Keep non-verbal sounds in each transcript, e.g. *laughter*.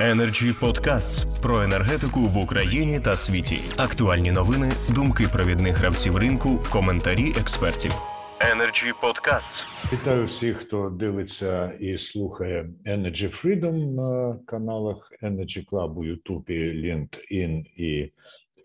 Energy Podcasts про енергетику в Україні та світі. Актуальні новини, думки провідних гравців ринку, коментарі експертів. Energy Podcasts. Вітаю всіх, хто дивиться і слухає Energy Freedom на каналах Energy Club у Ютубі, LinkedIn і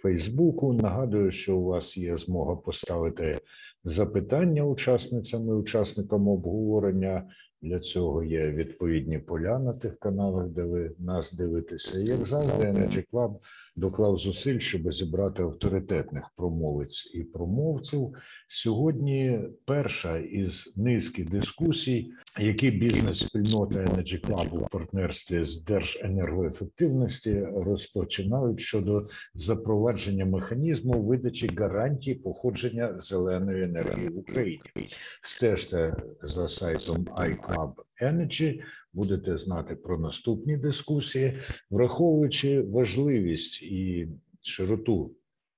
Фейсбуку. Нагадую, що у вас є змога поставити запитання учасницям і учасникам обговорення. Для цього є відповідні поля на тих каналах, де ви нас дивитеся. Як завжди, Energy Club доклав зусиль, щоб зібрати авторитетних промовець і промовців. Сьогодні перша із низки дискусій, які бізнес-спільнота Energy Club у партнерстві з Держенергоефективності розпочинають щодо запровадження механізму видачі гарантій походження зеленої енергії в Україні. Стежте за сайтом iClub Energy, будете знати про наступні дискусії, враховуючи важливість і широту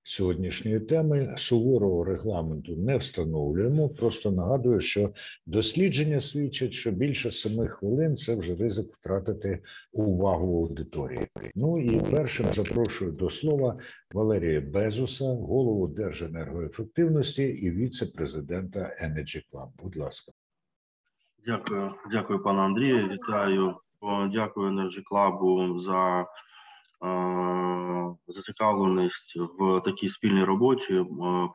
сьогоднішньої теми, суворого регламенту не встановлюємо. Просто нагадую, що дослідження свідчать, що більше семи хвилин це вже ризик втратити увагу аудиторії. Ну і першим запрошую до слова Валерія Безуса, голову Держенергоефективності і віце-президента Energy Club. Будь ласка. Дякую, дякую, пане Андрію. Вітаю. Дякую Energy Club за е, зацікавленість в такій спільній роботі е,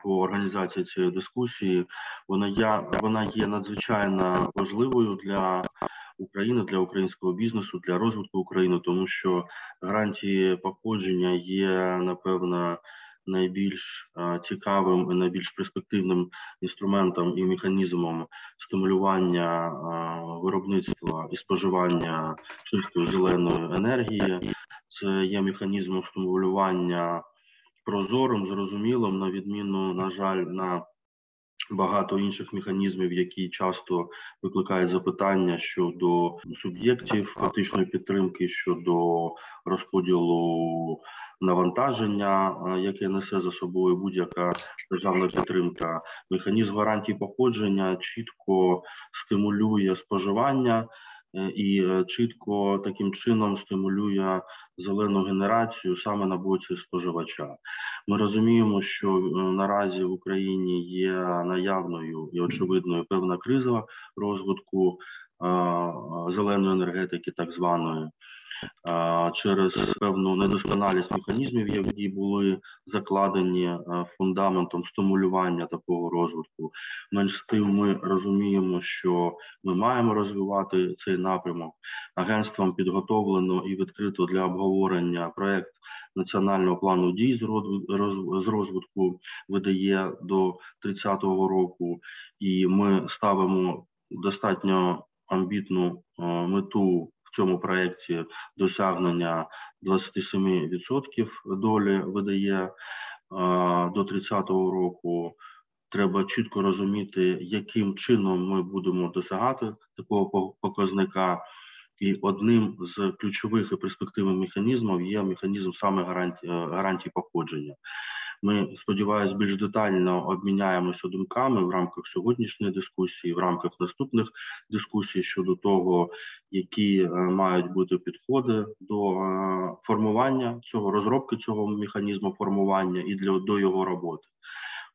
по організації цієї дискусії. Вона є, вона є надзвичайно важливою для України, для українського бізнесу, для розвитку України, тому що гарантії походження є напевно найбільш цікавим і найбільш перспективним інструментом і механізмом стимулювання виробництва і споживання чистої зеленої енергії. Це є механізмом стимулювання прозорим, зрозумілим, на відміну, на жаль, на Багато інших механізмів, які часто викликають запитання щодо суб'єктів фактичної підтримки, щодо розподілу навантаження, яке несе за собою будь-яка державна підтримка. Механізм гарантій походження чітко стимулює споживання і е, чітко таким чином стимулює зелену генерацію саме на боці споживача. Ми розуміємо, що е, наразі в Україні є наявною і очевидною певна криза розвитку зеленої енергетики, так званої через певну недосконалість механізмів, які були закладені фундаментом стимулювання такого розвитку. Менш з тим, ми розуміємо, що ми маємо розвивати цей напрямок. Агентством підготовлено і відкрито для обговорення проект. Національного плану дій з розвитку видає до 30-го року, і ми ставимо достатньо амбітну мету цьому проєкті досягнення 27% долі видає до 30-го року. Треба чітко розуміти, яким чином ми будемо досягати такого показника. І одним з ключових і перспективних механізмів є механізм саме гарантії гарантій походження. Ми сподіваюся, більш детально обміняємося думками в рамках сьогоднішньої дискусії, в рамках наступних дискусій щодо того, які е, мають бути підходи до е, формування цього розробки цього механізму формування і для до його роботи.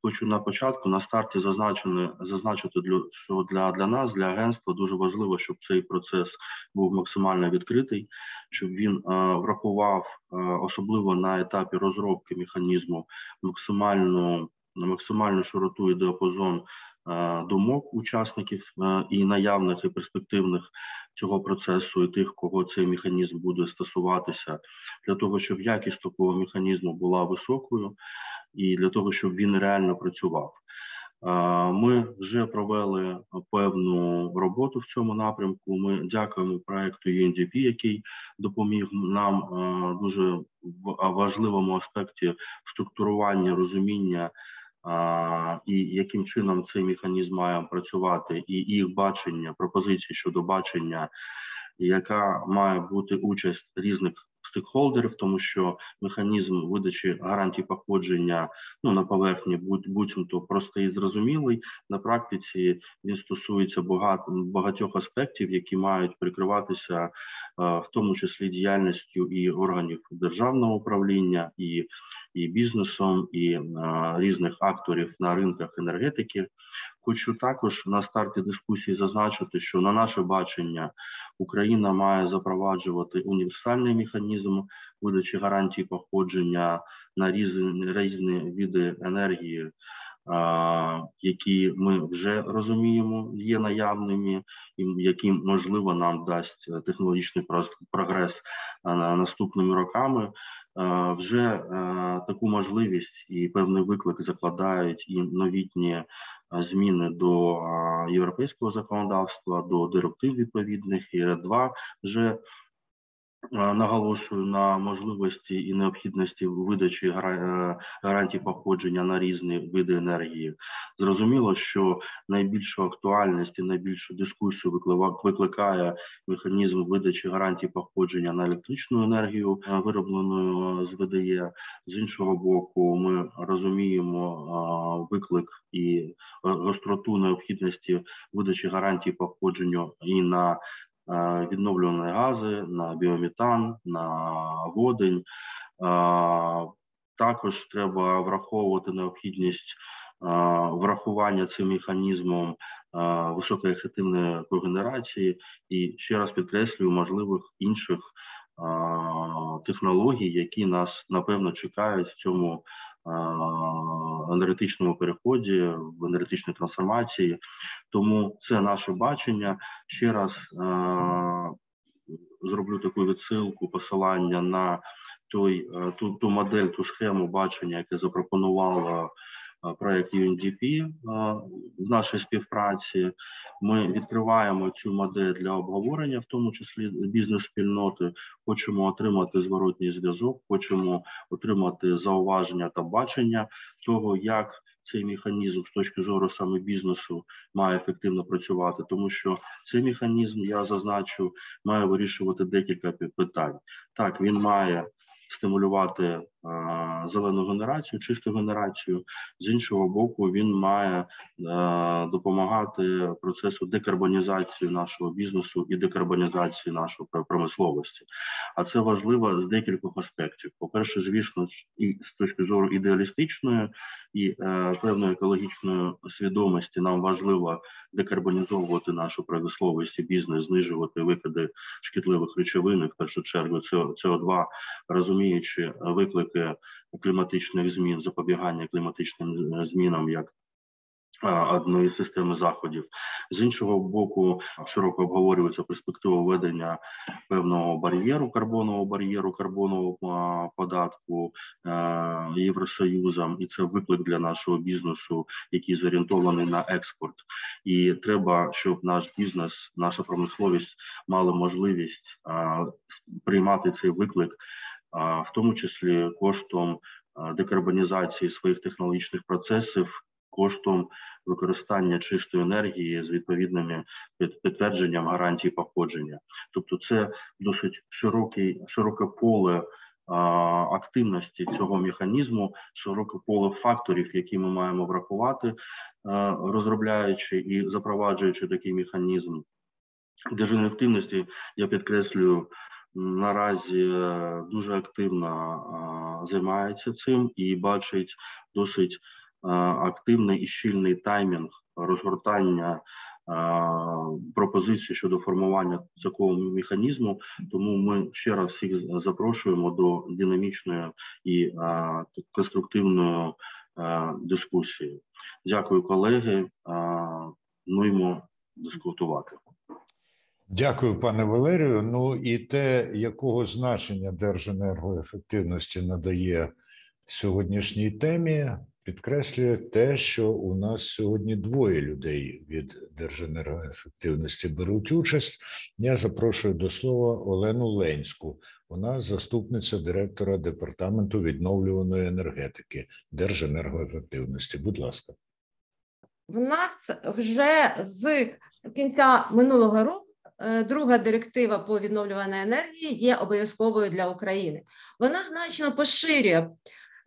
Хочу на початку на старті зазначити, зазначити для що для для нас, для агентства, дуже важливо, щоб цей процес був максимально відкритий, щоб він е, врахував е, особливо на етапі розробки механізму максимальну максимальну широту і діапазон е, думок учасників е, і наявних і перспективних цього процесу, і тих, кого цей механізм буде стосуватися, для того, щоб якість такого механізму була високою і для того, щоб він реально працював. Ми вже провели певну роботу в цьому напрямку. Ми дякуємо проекту UNDP, який допоміг нам дуже важливому аспекті структурування розуміння і яким чином цей механізм має працювати, і їх бачення пропозиції щодо бачення, яка має бути участь різних стейкхолдерів, тому що механізм видачі гарантій походження ну на поверхні будь буцімто простий і зрозумілий. На практиці він стосується багато багатьох аспектів, які мають прикриватися, в тому числі діяльністю і органів державного управління і і бізнесом, і різних акторів на ринках енергетики. Хочу також на старті дискусії зазначити, що на наше бачення Україна має запроваджувати універсальний механізм видачі гарантій походження на різні різні види енергії, які ми вже розуміємо, є наявними, і які можливо нам дасть технологічний прогрес наступними роками. Вже таку можливість і певний виклик закладають і новітні зміни до європейського законодавства, до директив відповідних і РЕД 2 вже Наголошую на можливості і необхідності видачі е, гарантій походження на різні види енергії. Зрозуміло, що найбільшу актуальність і найбільшу дискусію викликає механізм видачі гарантій походження на електричну енергію, е, виробленою з ВДЄ. З іншого боку, ми розуміємо виклик і е, гостроту необхідності видачі гарантій походження і на відновлювані гази, на біометан, на водень. Також треба враховувати необхідність врахування цим механізмом високоефективної когенерації і ще раз підкреслюю можливих інших технологій, які нас напевно чекають в цьому енергетичному переході, в енергетичній трансформації. Тому це наше бачення. Ще раз зроблю таку відсилку, посилання на той ту, ту модель, ту схему бачення, яке запропонувала проект UNDP в нашій співпраці. Ми відкриваємо цю модель для обговорення, в тому числі бізнес-спільноти. Хочемо отримати зворотній зв'язок, хочемо отримати зауваження та бачення того, як цей механізм з точки зору саме бізнесу має ефективно працювати, тому що цей механізм я зазначу має вирішувати декілька питань. Так він має стимулювати зелену генерацію, чисту генерацію. З іншого боку, він має допомагати процесу декарбонізації нашого бізнесу і декарбонізації нашої промисловості. А це важливо з декількох аспектів. По перше, звісно, і з точки зору ідеалістичної і е, певної екологічної свідомості нам важливо декарбонізовувати нашу промисловість і бізнес, знижувати викиди шкідливих речовин, в першу чергу СО2, розуміючи виклики кліматичних змін, запобігання кліматичним е, змінам як одної системи заходів. З іншого боку, широко обговорюється перспектива введення певного бар'єру, карбонового бар'єру, карбонового податку Євросоюзом, і це виклик для нашого бізнесу, який зорієнтований на експорт. І треба, щоб наш бізнес, наша промисловість мали можливість приймати цей виклик, в тому числі коштом декарбонізації своїх технологічних процесів коштом використання чистої енергії з відповідними підтвердженням гарантій походження. Тобто, це досить широкий, широке поле. Активності цього механізму широке поле факторів, які ми маємо врахувати, розробляючи і запроваджуючи такий механізм. Державної активності я підкреслюю наразі е, дуже активно займається цим і бачить досить активний і щільний таймінг розгортання пропозиції щодо формування такого механізму. Тому ми ще раз всіх запрошуємо до динамічної і конструктивної дискусії. Дякую, колеги. Нуймо дискутувати. Дякую, пане Валерію. Ну і те, якого значення Держенергоефективності надає сьогоднішній темі, підкреслює те, що у нас сьогодні двоє людей від Держенергоефективності беруть участь. Я запрошую до слова Олену Ленську. Вона заступниця директора департаменту відновлюваної енергетики Держенергоефективності. Будь ласка. В нас вже з кінця минулого року друга директива по відновлюваній енергії є обов'язковою для України. Вона значно поширює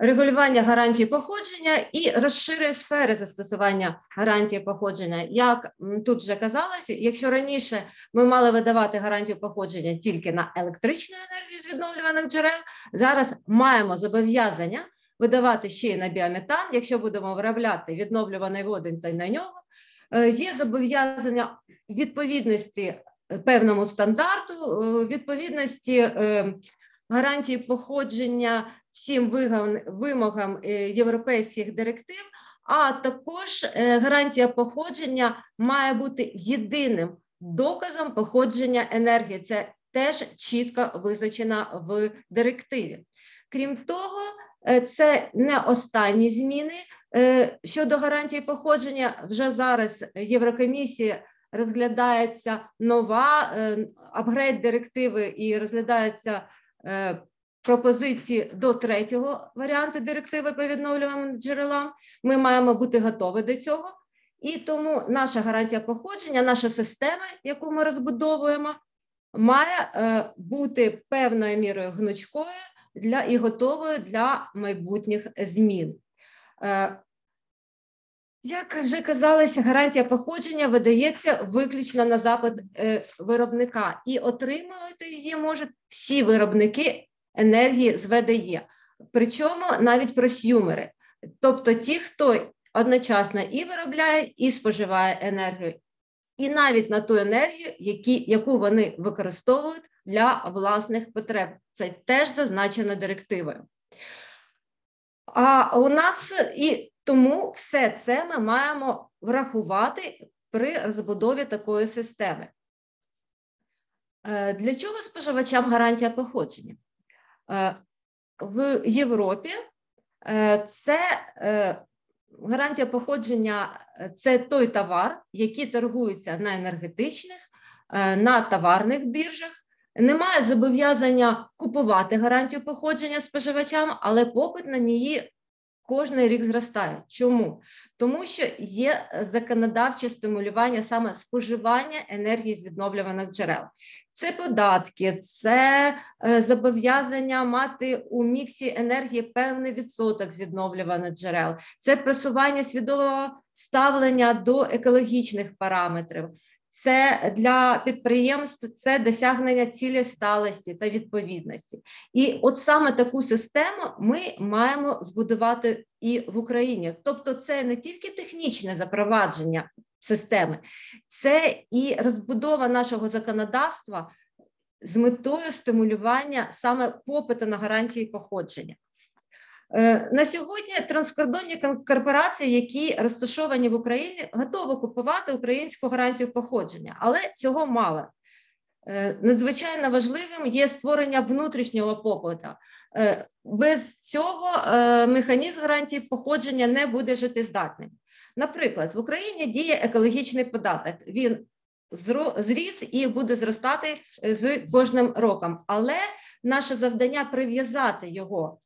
регулювання гарантій походження і розширює сфери застосування гарантії походження. Як тут вже казалося, якщо раніше ми мали видавати гарантію походження тільки на електричну енергію з відновлюваних джерел, зараз маємо зобов'язання видавати ще й на біометан, якщо будемо виробляти відновлюваний водень та й на нього. Е, є зобов'язання відповідності певному стандарту, е, відповідності гарантії походження всім вимогам е, європейських директив, а також е, гарантія походження має бути єдиним доказом походження енергії. Це теж чітко визначено в директиві. Крім того, е, це не останні зміни щодо гарантії походження. Вже зараз Єврокомісія розглядається нова апгрейд директиви і розглядається пропозиції до третього варіанту директиви по відновлюваним джерелам. Ми маємо бути готові до цього. І тому наша гарантія походження, наша система, яку ми розбудовуємо, має е, бути певною мірою гнучкою для і готовою для майбутніх змін. Як вже казалося, гарантія походження видається виключно на запит е, виробника, і отримувати її можуть всі виробники енергії з ВДЄ, причому навіть просюмери, тобто ті, хто одночасно і виробляє, і споживає енергію, і навіть на ту енергію, які, яку вони використовують для власних потреб. Це теж зазначено директивою. А у нас і тому все це ми маємо врахувати при розбудові такої системи. Е, для чого споживачам гарантія походження? Е, в Європі е, це гарантія походження це той товар, який торгується на енергетичних, на товарних біржах. Немає зобов'язання купувати гарантію походження споживачам, але попит на неї кожний рік зростає. Чому? Тому що є законодавче стимулювання саме споживання енергії з відновлюваних джерел. Це податки, це е, зобов'язання мати у міксі енергії певний відсоток з відновлюваних джерел, це просування свідомого ставлення до екологічних параметрів. Це для підприємств це досягнення цілі сталості та відповідності. І от саме таку систему ми маємо збудувати і в Україні. Тобто, це не тільки технічне запровадження системи, це і розбудова нашого законодавства з метою стимулювання саме попиту на гарантії походження. Е, на сьогодні транскордонні корпорації, які розташовані в Україні, готові купувати українську гарантію походження, але цього мало. Е, надзвичайно важливим є створення внутрішнього попиту. Е, без цього механізм гарантії походження не буде життєздатним. Наприклад, в Україні діє екологічний податок. Він зріс і буде зростати з кожним роком, але наше завдання прив'язати його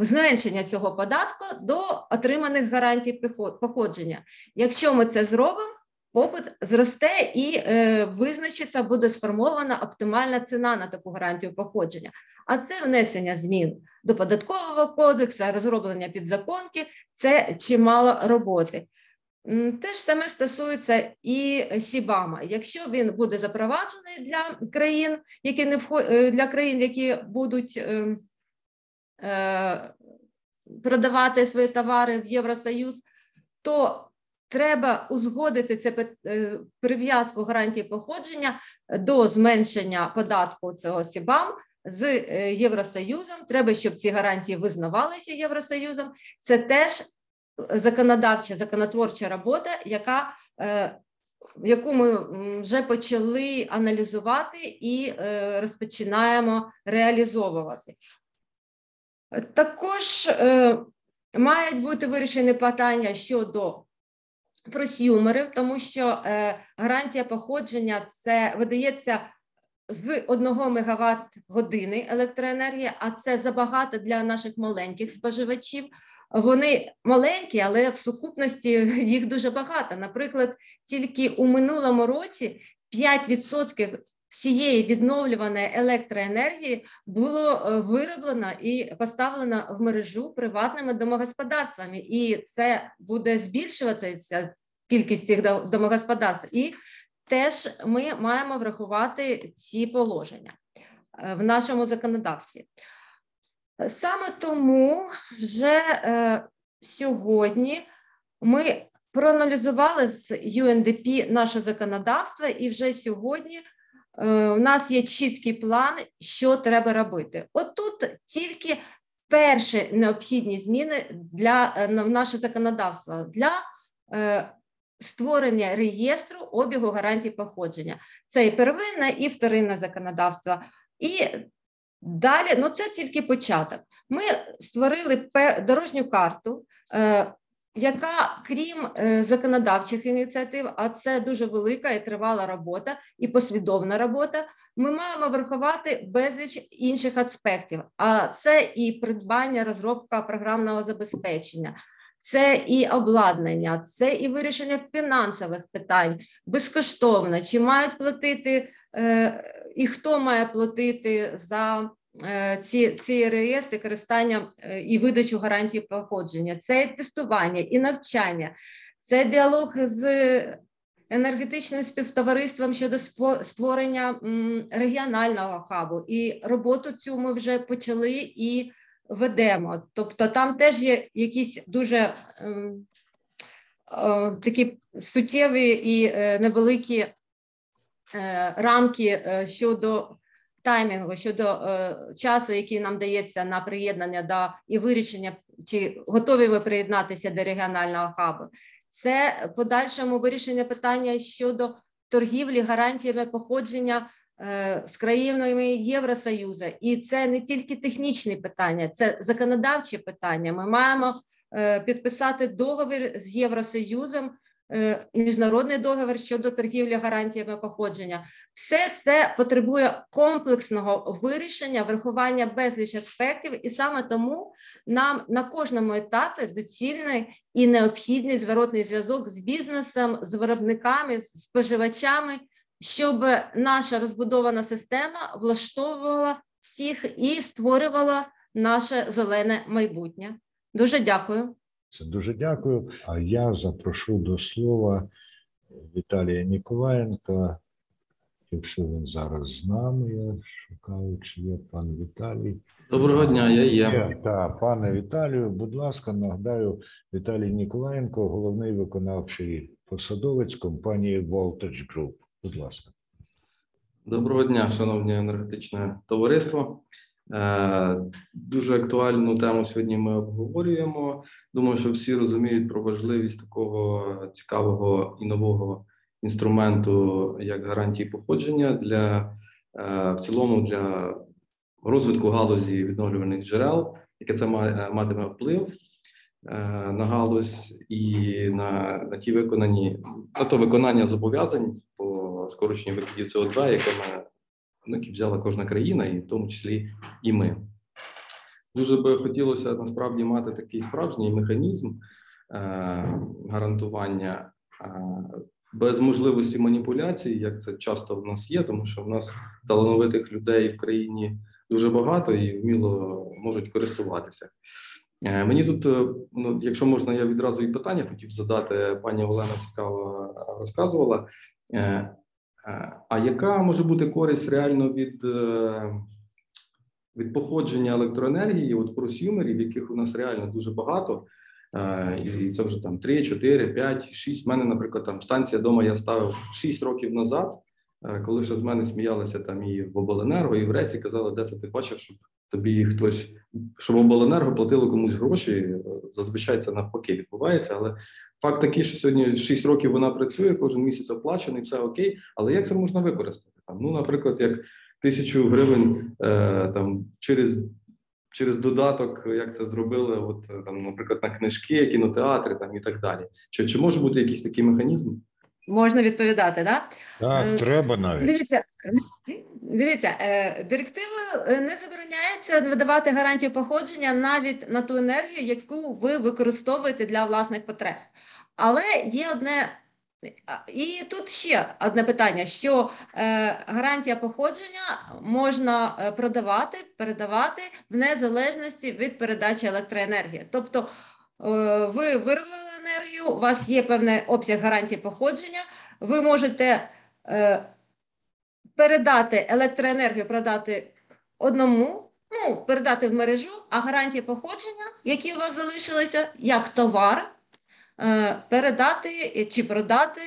зменшення цього податку до отриманих гарантій походження. Якщо ми це зробимо, попит зросте і е, визначиться, буде сформована оптимальна ціна на таку гарантію походження. А це внесення змін до податкового кодексу, розроблення підзаконки це чимало роботи. Те ж саме стосується і Сібама. Якщо він буде запроваджений для країн, які не вход... Е, для країн, які будуть ем, Е, продавати свої товари в Євросоюз, то треба узгодити це е, прив'язку гарантії походження до зменшення податку цього СІБАМ з е, Євросоюзом. Треба, щоб ці гарантії визнавалися Євросоюзом. Це теж законодавча, законотворча робота, яка яку ми вже почали аналізувати і розпочинаємо реалізовувати. Також е, мають бути вирішені питання щодо просюмерів, тому що е, гарантія походження це видається з 1 МВт години електроенергії, а це забагато для наших маленьких споживачів. Вони маленькі, але в сукупності їх дуже багато. Наприклад, тільки у минулому році 5% всієї відновлюваної електроенергії було е, вироблено і поставлено в мережу приватними домогосподарствами, і це буде збільшуватися кількість цих домогосподарств. І теж ми маємо врахувати ці положення е, в нашому законодавстві. Саме тому вже е, сьогодні ми проаналізували з UNDP наше законодавство, і вже сьогодні у е, нас є чіткий план, що треба робити. От тут тільки перші необхідні зміни для е, в наше законодавство для е, створення реєстру обігу гарантій походження. Це і первинне, і вторинне законодавство. І далі, ну це тільки початок. Ми створили дорожню карту яка, крім е, законодавчих ініціатив, а це дуже велика і тривала робота і послідовна робота, ми маємо врахувати безліч інших аспектів. А це і придбання, розробка програмного забезпечення. Це і обладнання, це і вирішення фінансових питань безкоштовно, чи мають платити, е, і хто має платити за Е, ці ці реєстри користання е, і видачу гарантій походження, це і тестування, і навчання, це діалог з енергетичним співтовариством щодо створення регіонального хабу. І роботу цю ми вже почали і ведемо. Тобто, там теж є якісь дуже ем, такі суттєві і е, невеликі рамки щодо таймінгу щодо е, часу, який нам дається на приєднання до і вирішення, чи готові ви приєднатися до регіонального хабу, це подальшому вирішення питання щодо торгівлі гарантіями походження е, з країнами Євросоюзу, і це не тільки технічні питання, це законодавчі питання. Ми маємо е, підписати договір з Євросоюзом. Е, міжнародний договір щодо торгівлі гарантіями походження, все це потребує комплексного вирішення, врахування безліч аспектів, і саме тому нам на кожному етапі доцільний і необхідний зворотний зв'язок з бізнесом, з виробниками, з споживачами, щоб наша розбудована система влаштовувала всіх і створювала наше зелене майбутнє. Дуже дякую. Це дуже дякую. А я запрошу до слова Віталія Ніколаєнка. Якщо він зараз з нами, я шукаю, чи є пан Віталій. Доброго дня, я є. Так, пане Віталію, будь ласка, нагадаю, Віталій Ніколаєнко, головний виконавчий посадовець компанії Voltage Group. Будь ласка. Доброго дня, шановні енергетичне товариство. Е, дуже актуальну тему сьогодні ми обговорюємо. Думаю, що всі розуміють про важливість такого цікавого і нового інструменту, як гарантії походження для е, в цілому для розвитку галузі відновлюваних джерел, яке це матиме вплив е, на галузь і на на ті виконані на то виконання зобов'язань по скороченню викидів СО2, яке ми які взяла кожна країна, і в тому числі і ми. Дуже би хотілося насправді мати такий справжній механізм е, гарантування е, без можливості маніпуляцій, як це часто в нас є, тому що в нас талановитих людей в країні дуже багато і вміло можуть користуватися. Е, мені тут, ну якщо можна, я відразу і питання хотів задати. Пані Олена цікаво розказувала. Е, а яка може бути користь реально від е, від походження електроенергії, от просюмерів, яких у нас реально дуже багато, е, і це вже там 3, 4, 5, 6. У мене, наприклад, там станція вдома я ставив 6 років назад, коли ще з мене сміялися там і в обленерго, і в Ресі казали, де це ти бачив, щоб тобі хтось, щоб обленерго платило комусь гроші. Зазвичай це навпаки відбувається, але Факт такий, що сьогодні 6 років вона працює, кожен місяць оплачений, все окей. Але як це можна використати? Там, Ну, наприклад, як тисячу гривень е, там через через додаток, як це зробили, от там, наприклад, на книжки, кінотеатри там і так далі. Чи чи може бути якийсь такий механізм? Можна відповідати, да? Так, е, треба навіть. Дивіться, *laughs* дивіться, е, директивою не забороняється видавати гарантію походження навіть на ту енергію, яку ви використовуєте для власних потреб. Але є одне І тут ще одне питання: що е, гарантія походження можна е, продавати, передавати в незалежності від передачі електроенергії. Тобто е, ви виробили енергію, у вас є певний обсяг гарантії походження, ви можете е, передати електроенергію, продати одному, ну, передати в мережу, а гарантії походження, які у вас залишилися, як товар. Е, передати чи продати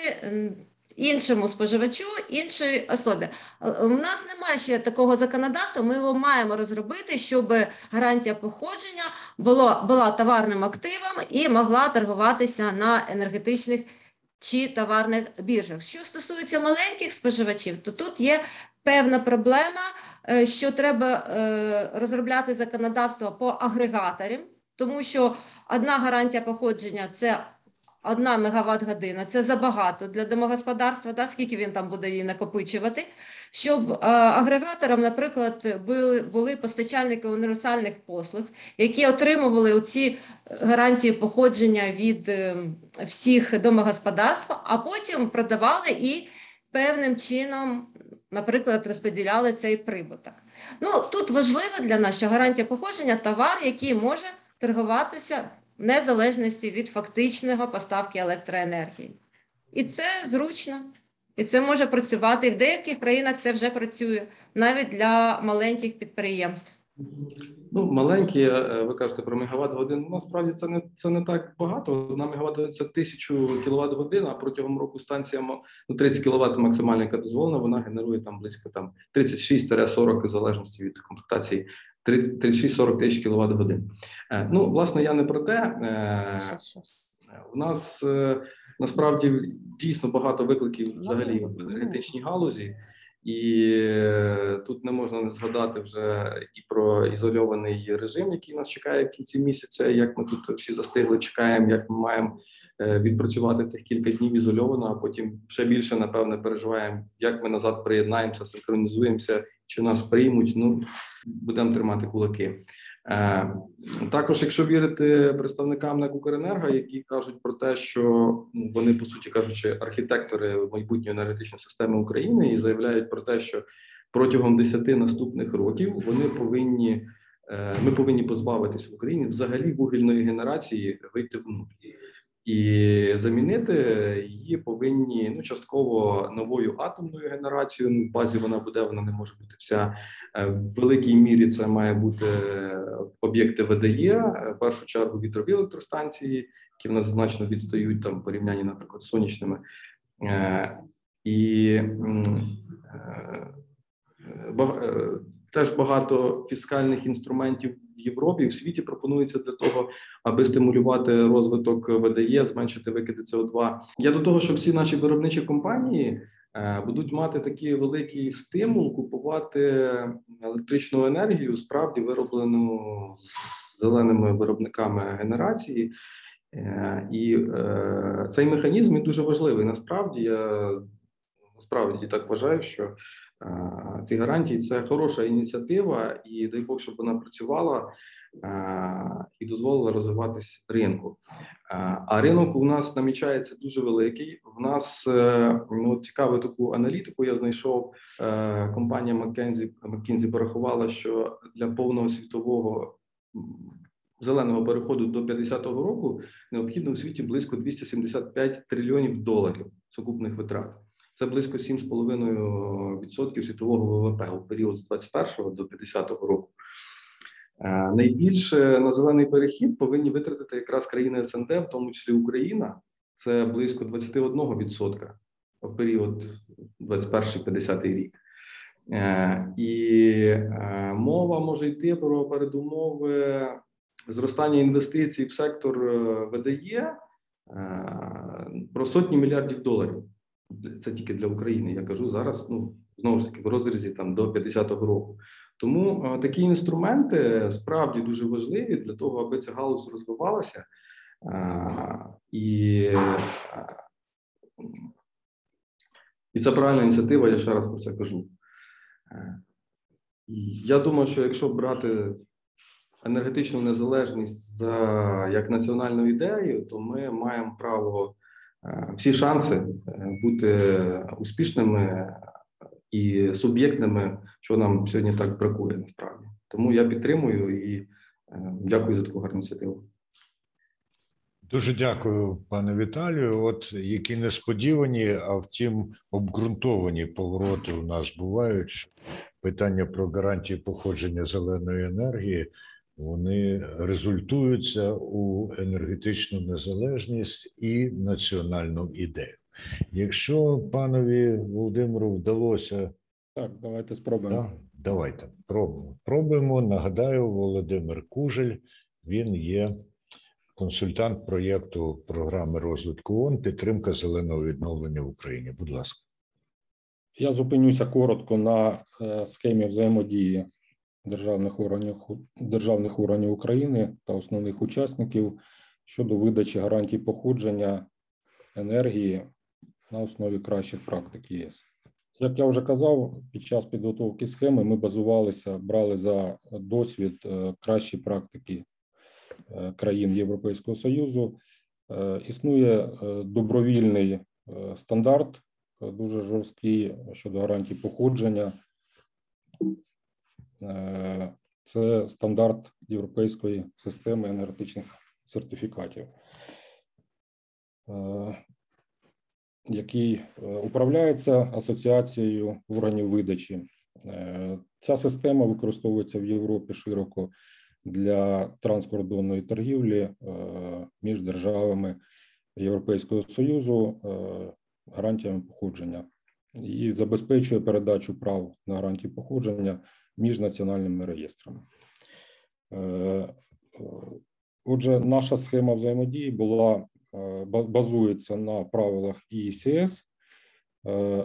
іншому споживачу, іншій особі. Е, у нас немає ще такого законодавства, ми його маємо розробити, щоб гарантія походження було, була товарним активом і могла торгуватися на енергетичних чи товарних біржах. Що стосується маленьких споживачів, то тут є певна проблема, е, що треба розробляти законодавство по агрегаторам, тому що одна гарантія походження це Одна мегаватт година це забагато для домогосподарства, да, скільки він там буде її накопичувати, щоб е, агрегаторам, наприклад, були були постачальники універсальних послуг, які отримували ці гарантії походження від е, всіх домогосподарств, а потім продавали і певним чином, наприклад, розподіляли цей прибуток. Ну тут важливо для нас, що гарантія походження товар, який може торгуватися незалежності від фактичного поставки електроенергії. І це зручно, і це може працювати. В деяких країнах це вже працює навіть для маленьких підприємств. Ну, маленькі, е, ви кажете про мегаватт годин. Насправді це не це не так багато. Одна мегаватт – це тисячу кіловат годин, а протягом року станція ну, 30 кВт максимальна, яка дозволена, вона генерує там близько там 36-40 в залежності від комплектації 36-40 тисяч кВт годин. Е, ну, власне, я не про те. Е, у нас е, насправді дійсно багато викликів взагалі в енергетичній галузі, і тут не можна не згадати вже і про ізольований режим, який нас чекає в кінці місяця. Як ми тут всі застигли, чекаємо, як ми маємо відпрацювати тих кілька днів ізольовано, а потім ще більше напевне переживаємо, як ми назад приєднаємося, синхронізуємося чи нас приймуть, ну будемо тримати кулаки. Е, Також, якщо вірити представникам НЕК «Укренерго», які кажуть про те, що ну, вони по суті кажучи, архітектори майбутньої енергетичної системи України і заявляють про те, що протягом 10 наступних років вони повинні. Е, ми повинні позбавитись в Україні взагалі вугільної генерації вийти в нуль і замінити її повинні ну частково новою атомною генерацією. Ну, в базі вона буде, вона не може бути вся е, в великій мірі. Це має бути об'єкти ВДЄ, в першу чергу вітрові електростанції, які в нас значно відстають там в порівнянні, наприклад, з сонячними е, і е, Теж багато фіскальних інструментів в Європі в світі пропонується для того, аби стимулювати розвиток ВДЄ, зменшити викиди СО2. Я до того, що всі наші виробничі компанії е, будуть мати такий великий стимул купувати електричну енергію, справді вироблену зеленими виробниками генерації. Е, і е, цей механізм дуже важливий. Насправді я насправді так вважаю, що ці гарантії це хороша ініціатива, і дай Бог, щоб вона працювала і дозволила розвиватись ринку. А ринок у нас намічається дуже великий. В нас е, ну, цікаву таку аналітику. Я знайшов е, компанія McKinsey, McKinsey порахувала, що для повного світового зеленого переходу до 50-го року необхідно у світі близько 275 трильйонів доларів сукупних витрат. Це близько 7,5% світового ВВП у період з 21 до 50 року. Е, найбільше на зелений перехід повинні витратити якраз країни СНД, в тому числі Україна. Це близько 21% в період 21-50 рік. Е, і е, мова може йти про передумови зростання інвестицій в сектор ВДЄ про сотні мільярдів доларів це тільки для України. Я кажу зараз. Ну знову ж таки в розрізі там до 50-го року. Тому а, такі інструменти справді дуже важливі для того, аби ця галузь розвивалася а, і. І це правильна ініціатива, я ще раз про це кажу. Я думаю, що якщо брати енергетичну незалежність за як національну ідею, то ми маємо право всі шанси бути успішними і суб'єктними, що нам сьогодні так бракує насправді. Тому я підтримую і дякую за таку гарну ініціативу. Дуже дякую, пане Віталію. От які несподівані, а втім, обґрунтовані повороти у нас бувають. Питання про гарантії походження зеленої енергії вони результуються у енергетичну незалежність і національну ідею. Якщо панові Володимиру вдалося так, давайте спробуємо. Да, давайте пробуємо. Пробуємо. Нагадаю, Володимир Кужель він є консультант проєкту програми розвитку ООН «Підтримка зеленого відновлення в Україні. Будь ласка. Я зупинюся коротко на е, схемі взаємодії державних органів державних органів України та основних учасників щодо видачі гарантій походження енергії на основі кращих практик ЄС. Як я вже казав, під час підготовки схеми ми базувалися, брали за досвід е, кращі практики Е, країн Європейського Союзу. Е, існує добровільний стандарт, дуже жорсткий щодо гарантій походження. Це стандарт європейської системи енергетичних сертифікатів, який управляється асоціацією органів видачі. Ця система використовується в Європі широко для транскордонної торгівлі е, між державами Європейського союзу е, гарантіями походження і забезпечує передачу прав на гарантії походження між національними реєстрами. Е, отже, наша схема взаємодії була базується на правилах ІСС,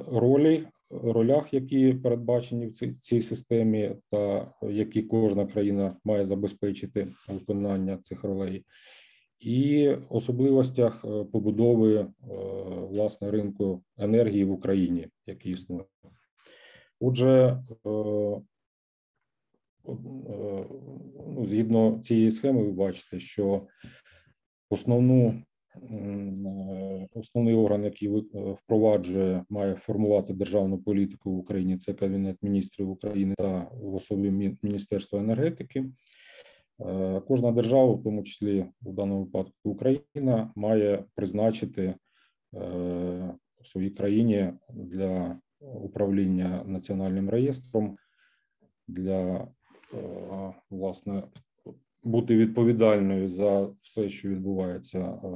ролі ролях, які передбачені в цій, цій системі, та які кожна країна має забезпечити виконання цих ролей, і особливостях е, побудови е, власне ринку енергії в Україні, який існує. Отже, е, ну, згідно цієї схеми, ви бачите, що основну Е, основний орган, який е, впроваджує, має формувати державну політику в Україні. Це Кабінет міністрів України та в особі Міністерства енергетики. Е, кожна держава, в тому числі в даному випадку Україна, має призначити в своїй країні для управління національним реєстром для власне бути відповідальною за все, що відбувається е,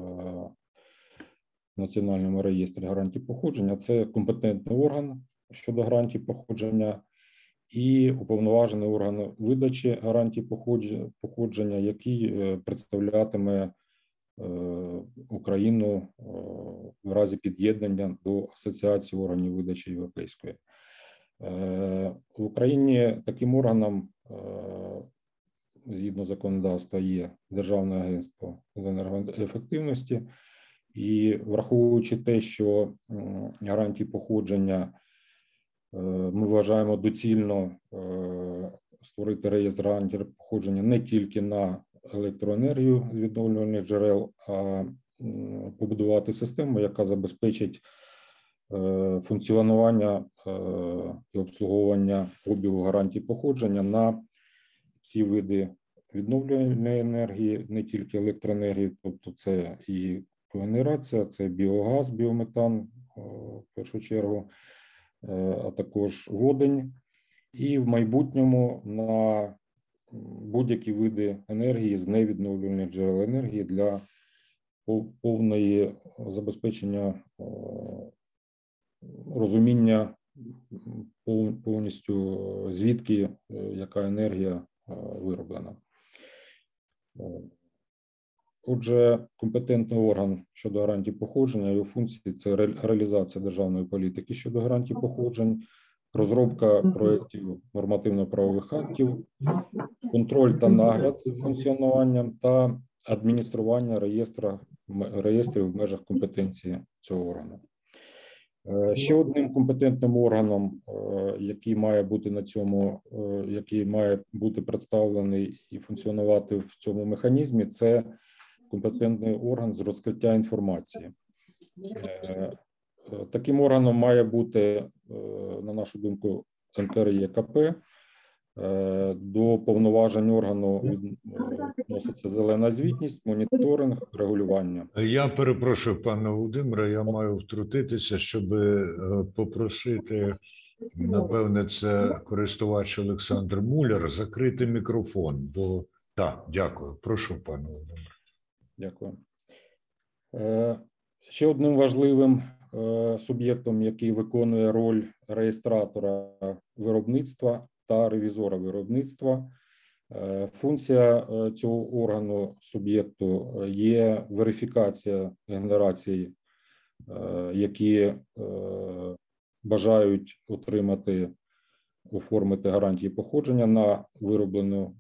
в національному реєстрі гарантій походження, це компетентний орган щодо гарантій походження і уповноважений орган видачі гарантій походження, який е, представлятиме е, Україну в разі під'єднання до Асоціації органів видачі європейської. В Україні таким органом згідно законодавства є Державне агентство з енергоефективності, і враховуючи те, що гарантії походження е, ми вважаємо доцільно е, створити реєстр гарантій походження не тільки на електроенергію з відновлювальних джерел, а побудувати систему, яка забезпечить е, функціонування і обслуговування обігу гарантій походження на всі види відновлювальної енергії, не тільки електроенергії, тобто це і когенерація, це біогаз, біометан в першу чергу, е, а також водень, і в майбутньому на будь-які види енергії з невідновлювальних джерел енергії для повної забезпечення е, розуміння повністю звідки е, яка енергія Е, вироблена. Е, отже, компетентний орган щодо гарантій походження, його функції це реалізація державної політики щодо гарантій походжень, розробка проєктів нормативно-правових актів, контроль та нагляд за функціонуванням та адміністрування реєстра реєстрів в межах компетенції цього органу. Е, ще одним компетентним органом, е, який має бути на цьому, е, який має бути представлений і функціонувати в цьому механізмі, це компетентний орган з розкриття інформації. Таким органом має бути, на нашу думку, НКРЄКП. Е, До повноважень органу е, відноситься зелена звітність, моніторинг, регулювання. Я перепрошую, пане Володимире, я маю втрутитися, щоб е, попросити, напевне, це користувач Олександр Муляр, закрити мікрофон. Бо так, дякую. Прошу, пане Володимире. Дякую. Е, Ще одним важливим е, суб'єктом, який виконує роль реєстратора виробництва та ревізора виробництва. е, Функція е, цього органу суб'єкту е, є верифікація генерацій, е, які бажають отримати, оформити гарантії походження на вироблену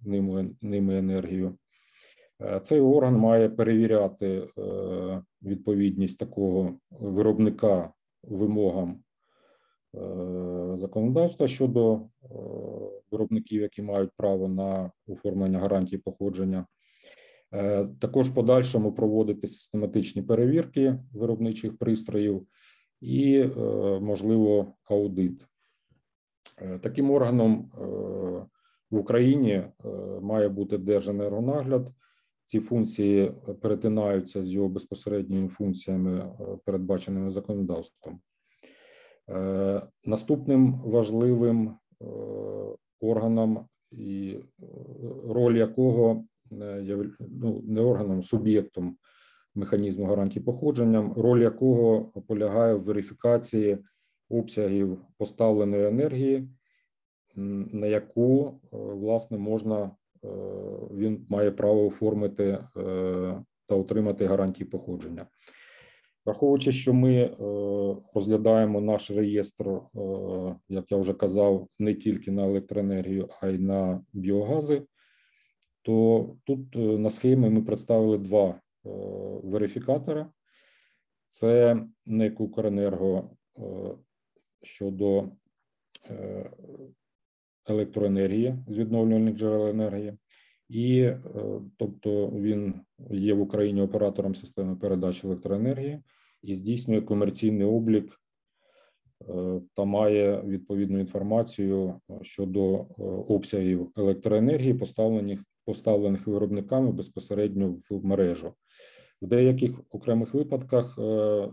ними, енергію. Цей орган має перевіряти відповідність такого виробника вимогам законодавства щодо е, виробників, які мають право на оформлення гарантій походження. Е, Також в подальшому проводити систематичні перевірки виробничих пристроїв і, е, можливо, аудит. Е, Таким органом е, в Україні е, має бути Держенергонагляд. Ці функції перетинаються з його безпосередніми функціями, е, передбаченими законодавством. Е, Наступним важливим е, органом, і е, роль якого ну, не органом, суб'єктом механізму гарантій походження, роль якого полягає в верифікації обсягів поставленої енергії, на яку власне можна він має право оформити та отримати гарантії походження. Враховуючи, що ми е, розглядаємо наш реєстр, е, як я вже казав, не тільки на електроенергію, а й на біогази, то тут е, на схемі ми представили два верифікатора. Це НЕК «Укренерго» щодо електроенергії з відновлювальних джерел енергії, і тобто він є в Україні оператором системи передачі електроенергії і здійснює комерційний облік е, та має відповідну інформацію щодо е, обсягів електроенергії, поставлених поставлених виробниками безпосередньо в мережу. В деяких окремих випадках е, е,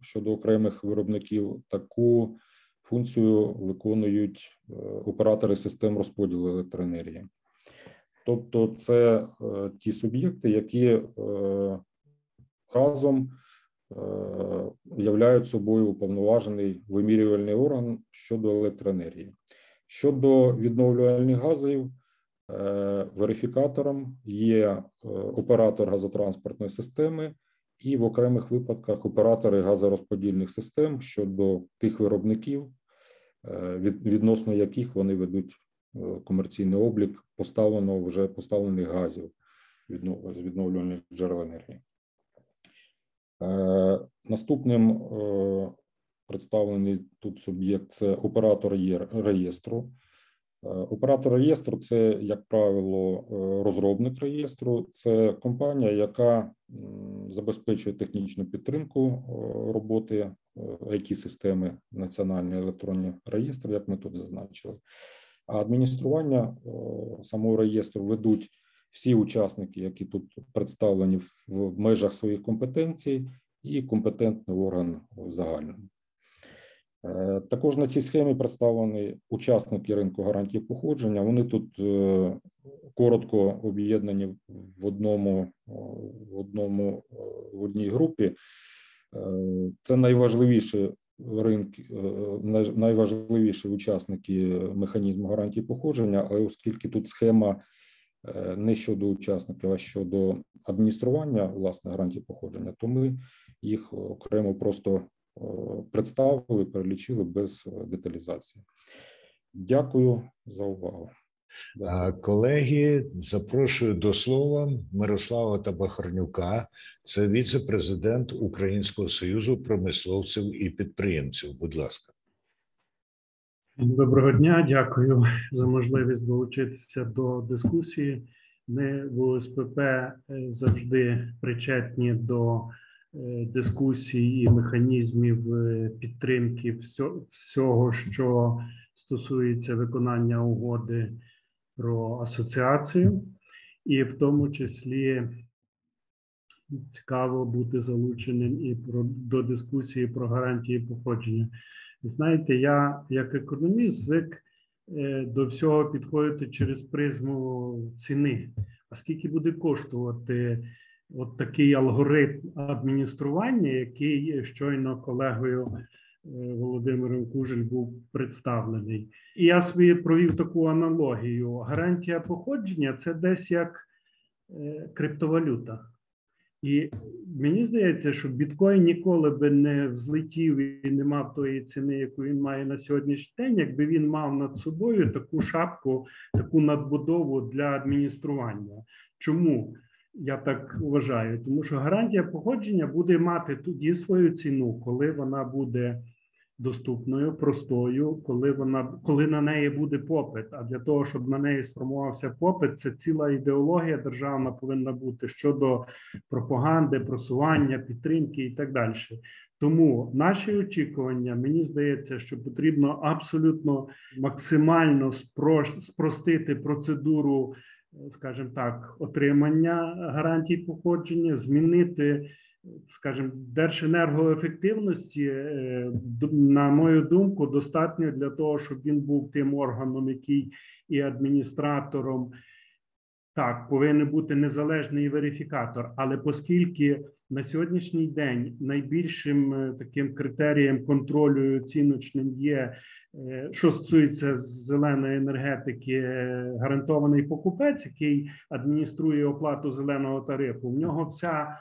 щодо окремих виробників таку функцію виконують е, оператори систем розподілу електроенергії. Тобто, це е, ті суб'єкти, які е, разом е, являють собою уповноважений вимірювальний орган щодо електроенергії. Щодо відновлювальних газів, е, верифікатором є е, оператор газотранспортної системи і в окремих випадках оператори газорозподільних систем щодо тих виробників, е, відносно яких вони ведуть е, комерційний облік поставленого вже поставлених газів з відновлювальних джерел енергії. Е, Наступним е, представлений тут суб'єкт це оператор реєстру. Е, Оператор реєстру це, як правило, розробник реєстру. Це компанія, яка забезпечує технічну підтримку роботи it системи Національний електронний реєстр, як ми тут зазначили. А адміністрування самого реєстру ведуть всі учасники, які тут представлені в- межах своїх компетенцій, і компетентний орган в загальному. Е, Також на цій схемі представлені учасники ринку гарантії походження. Вони тут е, коротко об'єднані в одному в одному в одній групі. Е, Це найважливіші ринки, е, найважливіші учасники механізму гарантії походження, але оскільки тут схема е, не щодо учасників, а щодо адміністрування власне гарантії походження, то ми їх окремо просто е, представили, перелічили без е, деталізації. Дякую за увагу. Колеги, запрошую до слова Мирослава Табахарнюка, це віце-президент Українського союзу промисловців і підприємців. Будь ласка. Доброго дня, дякую за можливість долучитися до дискусії. Ми в УСПП е, завжди причетні до е, дискусій і механізмів е, підтримки всього, що стосується виконання угоди про асоціацію, і в тому числі цікаво бути залученим і до дискусії про гарантії походження. Знаєте, я як економіст звик е, до всього підходити через призму ціни. А скільки буде коштувати от такий алгоритм адміністрування, який щойно колегою е, Володимиром Кужель був представлений? І я собі провів таку аналогію: гарантія походження це десь як е, криптовалюта. І мені здається, що біткоін ніколи би не взлетів і не мав тої ціни, яку він має на сьогоднішній день, якби він мав над собою таку шапку, таку надбудову для адміністрування. Чому я так вважаю? Тому що гарантія походження буде мати тоді свою ціну, коли вона буде доступною, простою, коли вона коли на неї буде попит. А для того, щоб на неї сформувався попит, це ціла ідеологія державна повинна бути щодо пропаганди, просування, підтримки і так далі. Тому наші очікування, мені здається, що потрібно абсолютно максимально спро- спростити процедуру, е, скажімо так, отримання гарантій походження, змінити, скажімо, держенергоефективності, е, на мою думку, достатньо для того, щоб він був тим органом, який і адміністратором. Так, повинен бути незалежний верифікатор, але оскільки на сьогоднішній день найбільшим е, таким критерієм контролю оціночним є, е, що стосується зеленої енергетики, гарантований покупець, який адмініструє оплату зеленого тарифу. В нього вся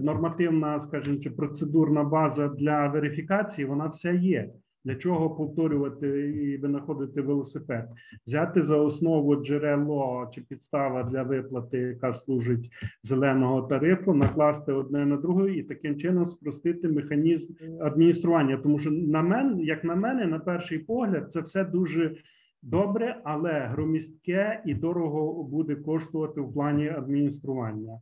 нормативна, скажімо, чи процедурна база для верифікації, вона вся є. Для чого повторювати і винаходити велосипед? Взяти за основу джерело чи підстава для виплати, яка служить зеленого тарифу, накласти одне на друге і таким чином спростити механізм адміністрування. Тому що на мене, як на мене, на перший погляд, це все дуже добре, але громістке і дорого буде коштувати в плані адміністрування.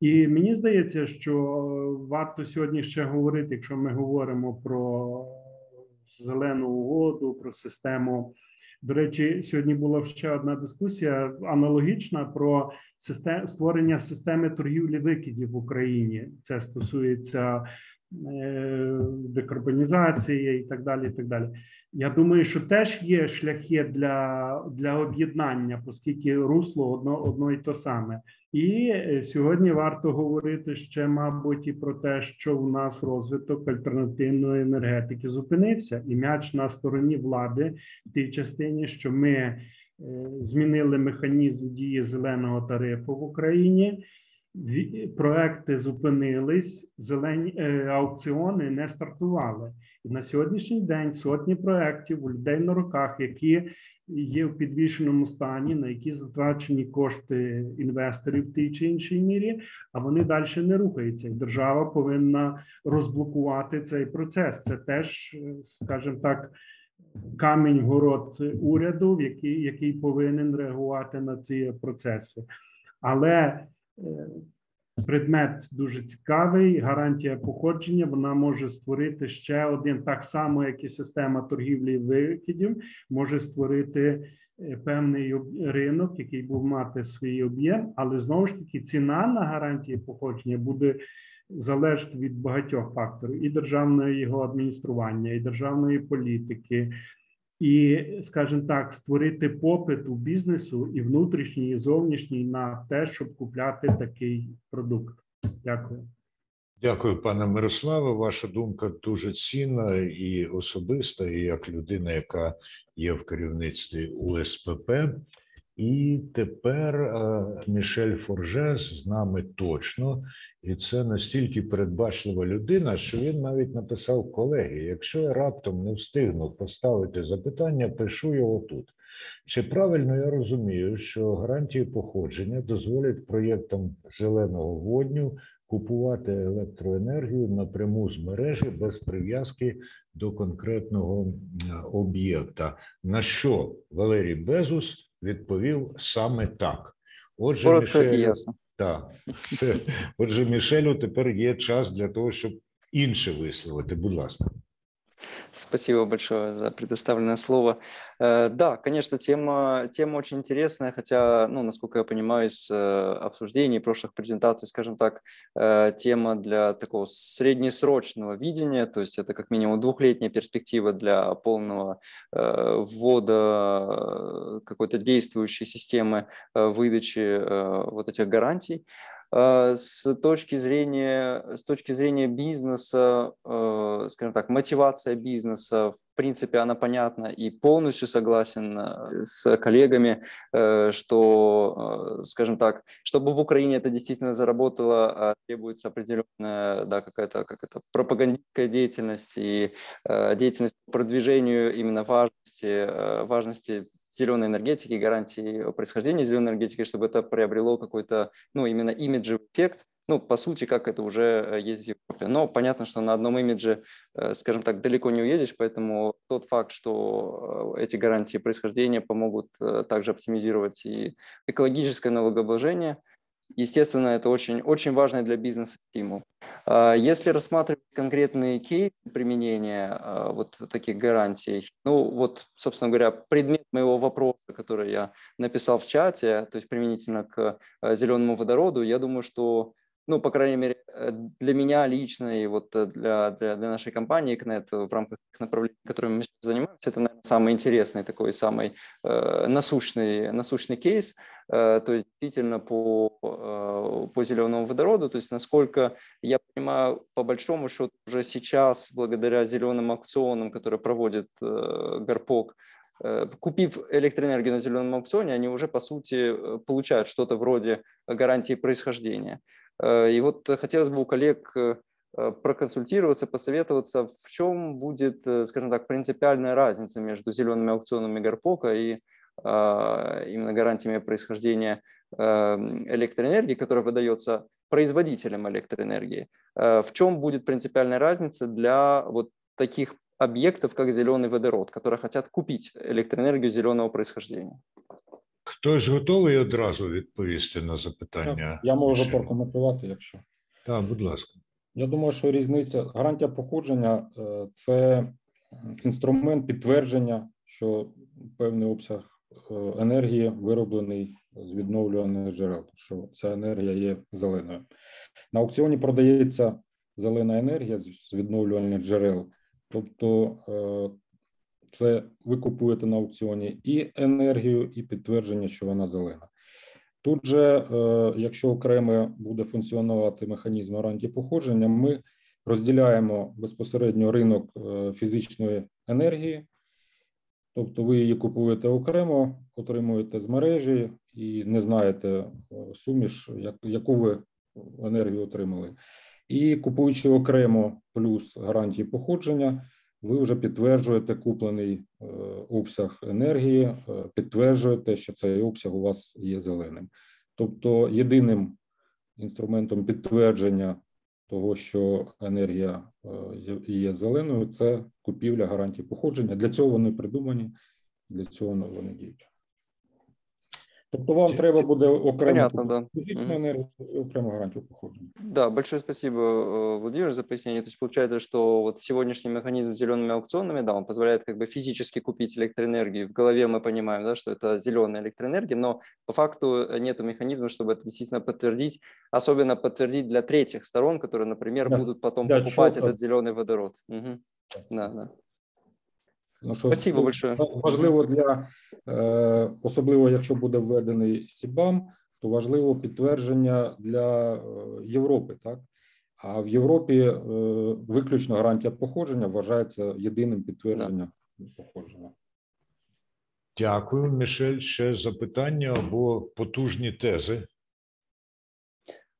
І мені здається, що варто сьогодні ще говорити, якщо ми говоримо про зелену угоду, про систему. До речі, сьогодні була ще одна дискусія аналогічна про систем, створення системи торгівлі викидів в Україні. Це стосується е, декарбонізації і так далі. І так далі. Я думаю, що теж є шляхи для, для об'єднання, оскільки русло одно, одно і то саме. І е, сьогодні варто говорити ще, мабуть, і про те, що в нас розвиток альтернативної енергетики зупинився, і м'яч на стороні влади в тій частині, що ми е, змінили механізм дії зеленого тарифу в Україні. Проекти зупинились, зелені е, аукціони не стартували. І на сьогоднішній день сотні проєктів у людей на руках, які є в підвішеному стані, на які затрачені кошти інвесторів в тій чи іншій мірі, а вони далі не рухаються. І держава повинна розблокувати цей процес. Це теж, е, скажімо так, Камінь город уряду, який, який повинен реагувати на ці процеси. Але е, предмет дуже цікавий. Гарантія походження вона може створити ще один, так само, як і система торгівлі викидів, може створити е, певний ринок, який буде мати свій об'єм, але знову ж таки ціна на гарантії походження буде залежати від багатьох факторів: і державного його адміністрування, і державної політики. І, скажімо так, створити попит у бізнесу і внутрішній, і зовнішній на те, щоб купляти такий продукт. Дякую. Дякую, пане Мирославе. Ваша думка дуже цінна і особиста, і як людина, яка є в керівництві УСПП. І тепер е, Мішель Форже з нами точно, і це настільки передбачлива людина, що він навіть написав колеги: якщо я раптом не встигну поставити запитання, пишу його тут. Чи правильно я розумію, що гарантії походження дозволять проєктам зеленого водню купувати електроенергію напряму з мережі без прив'язки до конкретного об'єкта? На що Валерій Безус відповів саме так. Отже, Коротко і ясно. Так, все. Отже, Мішелю, тепер є час для того, щоб інше висловити. Будь ласка. Спасибо большое за предоставленное слово. Э, да, конечно, тема, тема очень интересная, хотя, ну, насколько я понимаю из э, обсуждений прошлых презентаций, скажем так, э, тема для такого среднесрочного видения, то есть это как минимум двухлетняя перспектива для полного ввода какой-то действующей системы выдачи вот этих гарантий. А, с точки зрения, с точки зрения бизнеса, а, скажем так, мотивация бизнеса, в принципе, она понятна и полностью согласен э, с коллегами, э, что, э, скажем так, чтобы в Украине это действительно заработало, требуется определенная, да, какая-то как это, пропагандистская деятельность и деятельность по продвижению именно важности, важности зеленой энергетики, гарантии происхождения зеленой энергетики, чтобы это приобрело какой-то, ну, именно имиджевый эффект, ну, по сути, как это уже э, есть в Европе. Но понятно, что на одном имидже, э, скажем так, далеко не уедешь, поэтому тот факт, что э, эти гарантии происхождения помогут также оптимизировать и экологическое налогообложение – Естественно, это очень, очень важный для бизнеса стимул. А, если рассматривать конкретные кейсы применения а, вот таких гарантий, ну вот, собственно говоря, предмет моего вопроса, который я написал в чате, то есть применительно к а, зеленому водороду, я думаю, что ну, по крайней мере, э, для меня лично и вот э, для, для, для нашей компании CNET в рамках направлений, которыми мы сейчас занимаемся, это, наверное, самый интересный такой, самый э, насущный, насущный кейс, э, то есть действительно по, э, по зеленому водороду, то есть насколько я понимаю, по большому счету уже сейчас, благодаря зеленым аукционам, которые проводит э, Гарпок, э, купив электроэнергию на зеленом аукционе, они уже, по сути, получают что-то вроде гарантии происхождения. Э, и вот хотелось бы у коллег э, проконсультироваться, посоветоваться, в чем будет, э, скажем так, принципиальная разница между зелеными аукционами Гарпока и именно гарантиями происхождения электроэнергии, которая выдается производителям электроэнергии. В чем будет принципиальная разница для вот таких объектов, как зеленый водород, которые хотят купить электроэнергию зеленого происхождения? Хтось готовий одразу відповісти на запитання? Я можу прокоментувати, якщо. Так, будь ласка. Я думаю, що різниця гарантія походження е, це інструмент підтвердження, що певний обсяг е, енергії вироблений з відновлюваних джерел, що ця енергія є зеленою. На аукціоні продається зелена енергія з відновлюваних джерел, тобто е, це ви купуєте на аукціоні і енергію, і підтвердження, що вона зелена. Тут же, е, якщо окремо буде функціонувати механізм гарантії походження, ми розділяємо безпосередньо ринок е, фізичної енергії, тобто ви її купуєте окремо, отримуєте з мережі і не знаєте е, суміш, яку ви енергію отримали. І купуючи окремо плюс гарантії походження ви вже підтверджуєте куплений е, обсяг енергії, е, підтверджуєте, що цей обсяг у вас є зеленим. Тобто, єдиним інструментом підтвердження того, що енергія е, є зеленою, це купівля гарантії походження. Для цього вони придумані, для цього вони діють. Тобто вам треба буде окремо Понятно, да. физичную энергию окремо гарантию походжения. Да, большое спасибо, э, Владимир, за пояснение. То есть получается, что вот сегодняшний механизм с зелеными аукционами, да, он позволяет как бы физически купить электроэнергию. В голове мы понимаем, да, что это зеленая электроэнергия, но по факту нет механизма, чтобы это действительно подтвердить, особенно подтвердить для третьих сторон, которые, например, да. будут потом да, покупать этот зеленый водород. Угу. Да, да. Ну, що Спасибо большое. Важливо для е, особливо, якщо буде введений СІБАМ, то важливо підтвердження для е, Європи, так а в Європі е, виключно гарантія походження вважається єдиним підтвердженням походження. Дякую, Мішель. Ще запитання або потужні тези.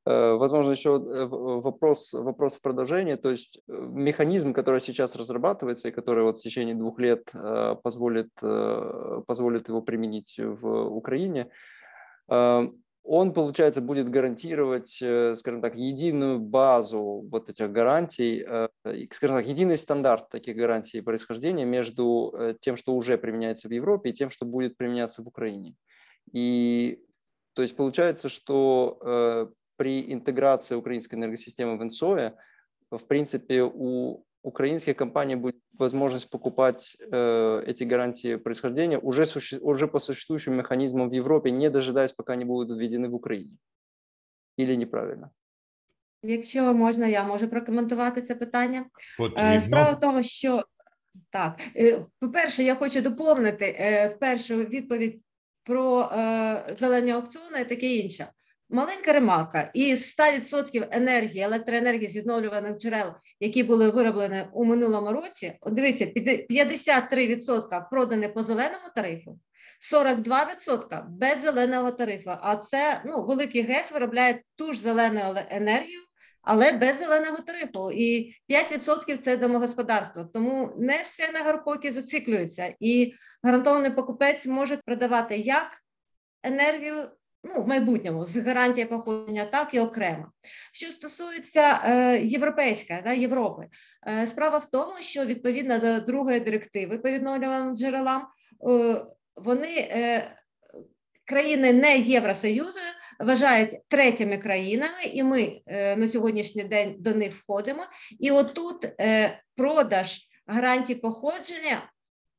Э, возможно, еще э, вопрос, вопрос в продолжении, то есть э, механизм, который сейчас разрабатывается и который вот в течение двух лет позволит, позволит его применить в Украине, он, получается, будет гарантировать, скажем так, единую базу вот этих гарантий, скажем так, единый стандарт таких гарантий происхождения между тем, что уже применяется в Европе, и тем, что будет применяться в Украине. И То есть получается, что при интеграции украинской энергосистемы в НСОE, в принципе, у украинских компаний будет возможность покупать э, эти гарантии происхождения уже, суще, уже по существующим механизмам в Европе, не дожидаясь, пока они будут введены в Україні. Или неправильно? Якщо можна, я можу прокоментувати це питання. Потрібно. Справа в тому, що так, е, по-перше, я хочу доповнити е, першу відповідь про е, зелені аукціони і таке інше. Маленька ремарка: із 100% енергії, електроенергії з відновлюваних джерел, які були вироблені у минулому році, дивіться, 53% продані по зеленому тарифу, 42% без зеленого тарифу. А це ну, великий ГЕС виробляє ту ж зелену енергію, але без зеленого тарифу. І 5% це домогосподарство. Тому не всі енергопоки зациклюються. І гарантований покупець може продавати як енергію ну, в майбутньому з гарантії походження, так і окремо. Що стосується е, європейської да, Європи, е, справа в тому, що відповідно до другої директиви по відновлюваним джерелам, е, вони е, країни не Євросоюзу вважають третіми країнами, і ми е, на сьогоднішній день до них входимо. І отут е, продаж гарантій походження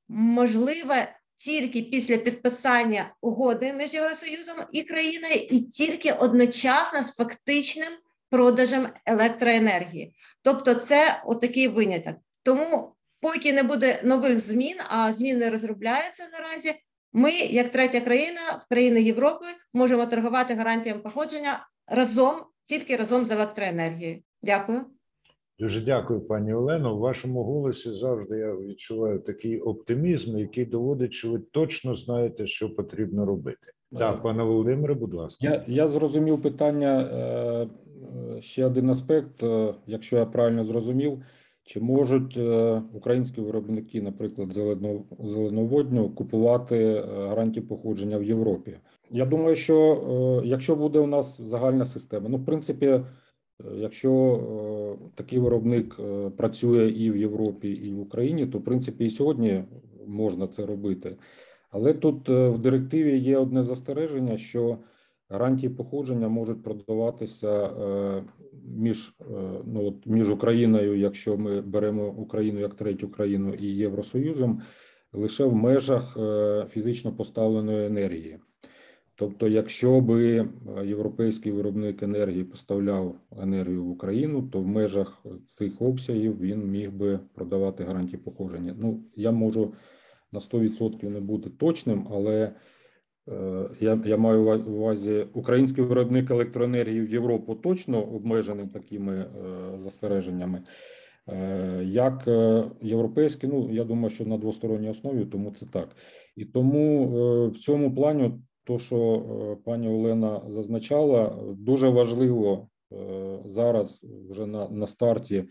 можливе тільки після підписання угоди між Євросоюзом і країною, і тільки одночасно з фактичним продажем електроенергії. Тобто, це отакий виняток. Тому, поки не буде нових змін, а зміни розробляються наразі. Ми, як третя країна в країни Європи, можемо торгувати гарантіями походження разом, тільки разом з електроенергією. Дякую. Дуже дякую, пані Олено. У вашому голосі завжди я відчуваю такий оптимізм, який доводить, що ви точно знаєте, що потрібно робити. Так, пане Володимире, будь ласка. Я, я зрозумів питання. е, е, Ще один аспект, е, якщо я правильно зрозумів, чи можуть е, українські виробники, наприклад, зелено, зеленоводню, купувати е, гарантії походження в Європі? Я думаю, що е, якщо буде у нас загальна система, ну в принципі, е, якщо е, такий виробник е, працює і в Європі, і в Україні, то в принципі і сьогодні можна це робити. Але тут е, в директиві є одне застереження, що гарантії походження можуть продаватися е, між, е, ну, от, між Україною, якщо ми беремо Україну як третю країну і Євросоюзом, лише в межах е, фізично поставленої енергії. Тобто, якщо би е, європейський виробник енергії поставляв енергію в Україну, то в межах цих обсягів він міг би продавати гарантії походження. Ну, я можу на 100% не бути точним, але е, я, я маю ува- увазі український виробник електроенергії в Європу точно обмежений такими е, застереженнями. Як європейський, ну я думаю, що на двосторонній основі, тому це так. І тому в цьому плані, то, що е, пані Олена зазначала, дуже важливо е, зараз вже на, на старті е,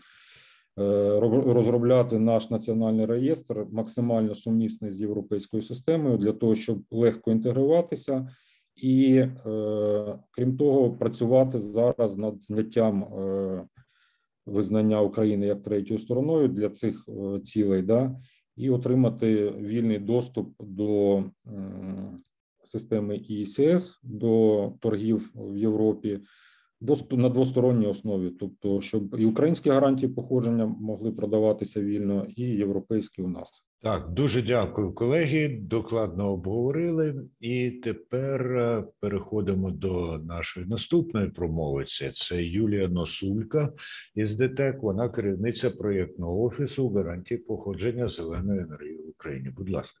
розробляти наш національний реєстр максимально сумісний з європейською системою для того, щоб легко інтегруватися, і крім того, працювати зараз над зняттям визнання України як третьою стороною для цих цілей, да, і отримати вільний доступ до системи ІСС, до торгів в Європі на двосторонній основі, тобто, щоб і українські гарантії походження могли продаватися вільно, і європейські у нас. Так, дуже дякую, колеги. Докладно обговорили. І тепер е, переходимо до нашої наступної промовиці. Це Юлія Носулька із ДТЕК. Вона керівниця проєктного офісу гарантії походження зеленої енергії в Україні. Будь ласка.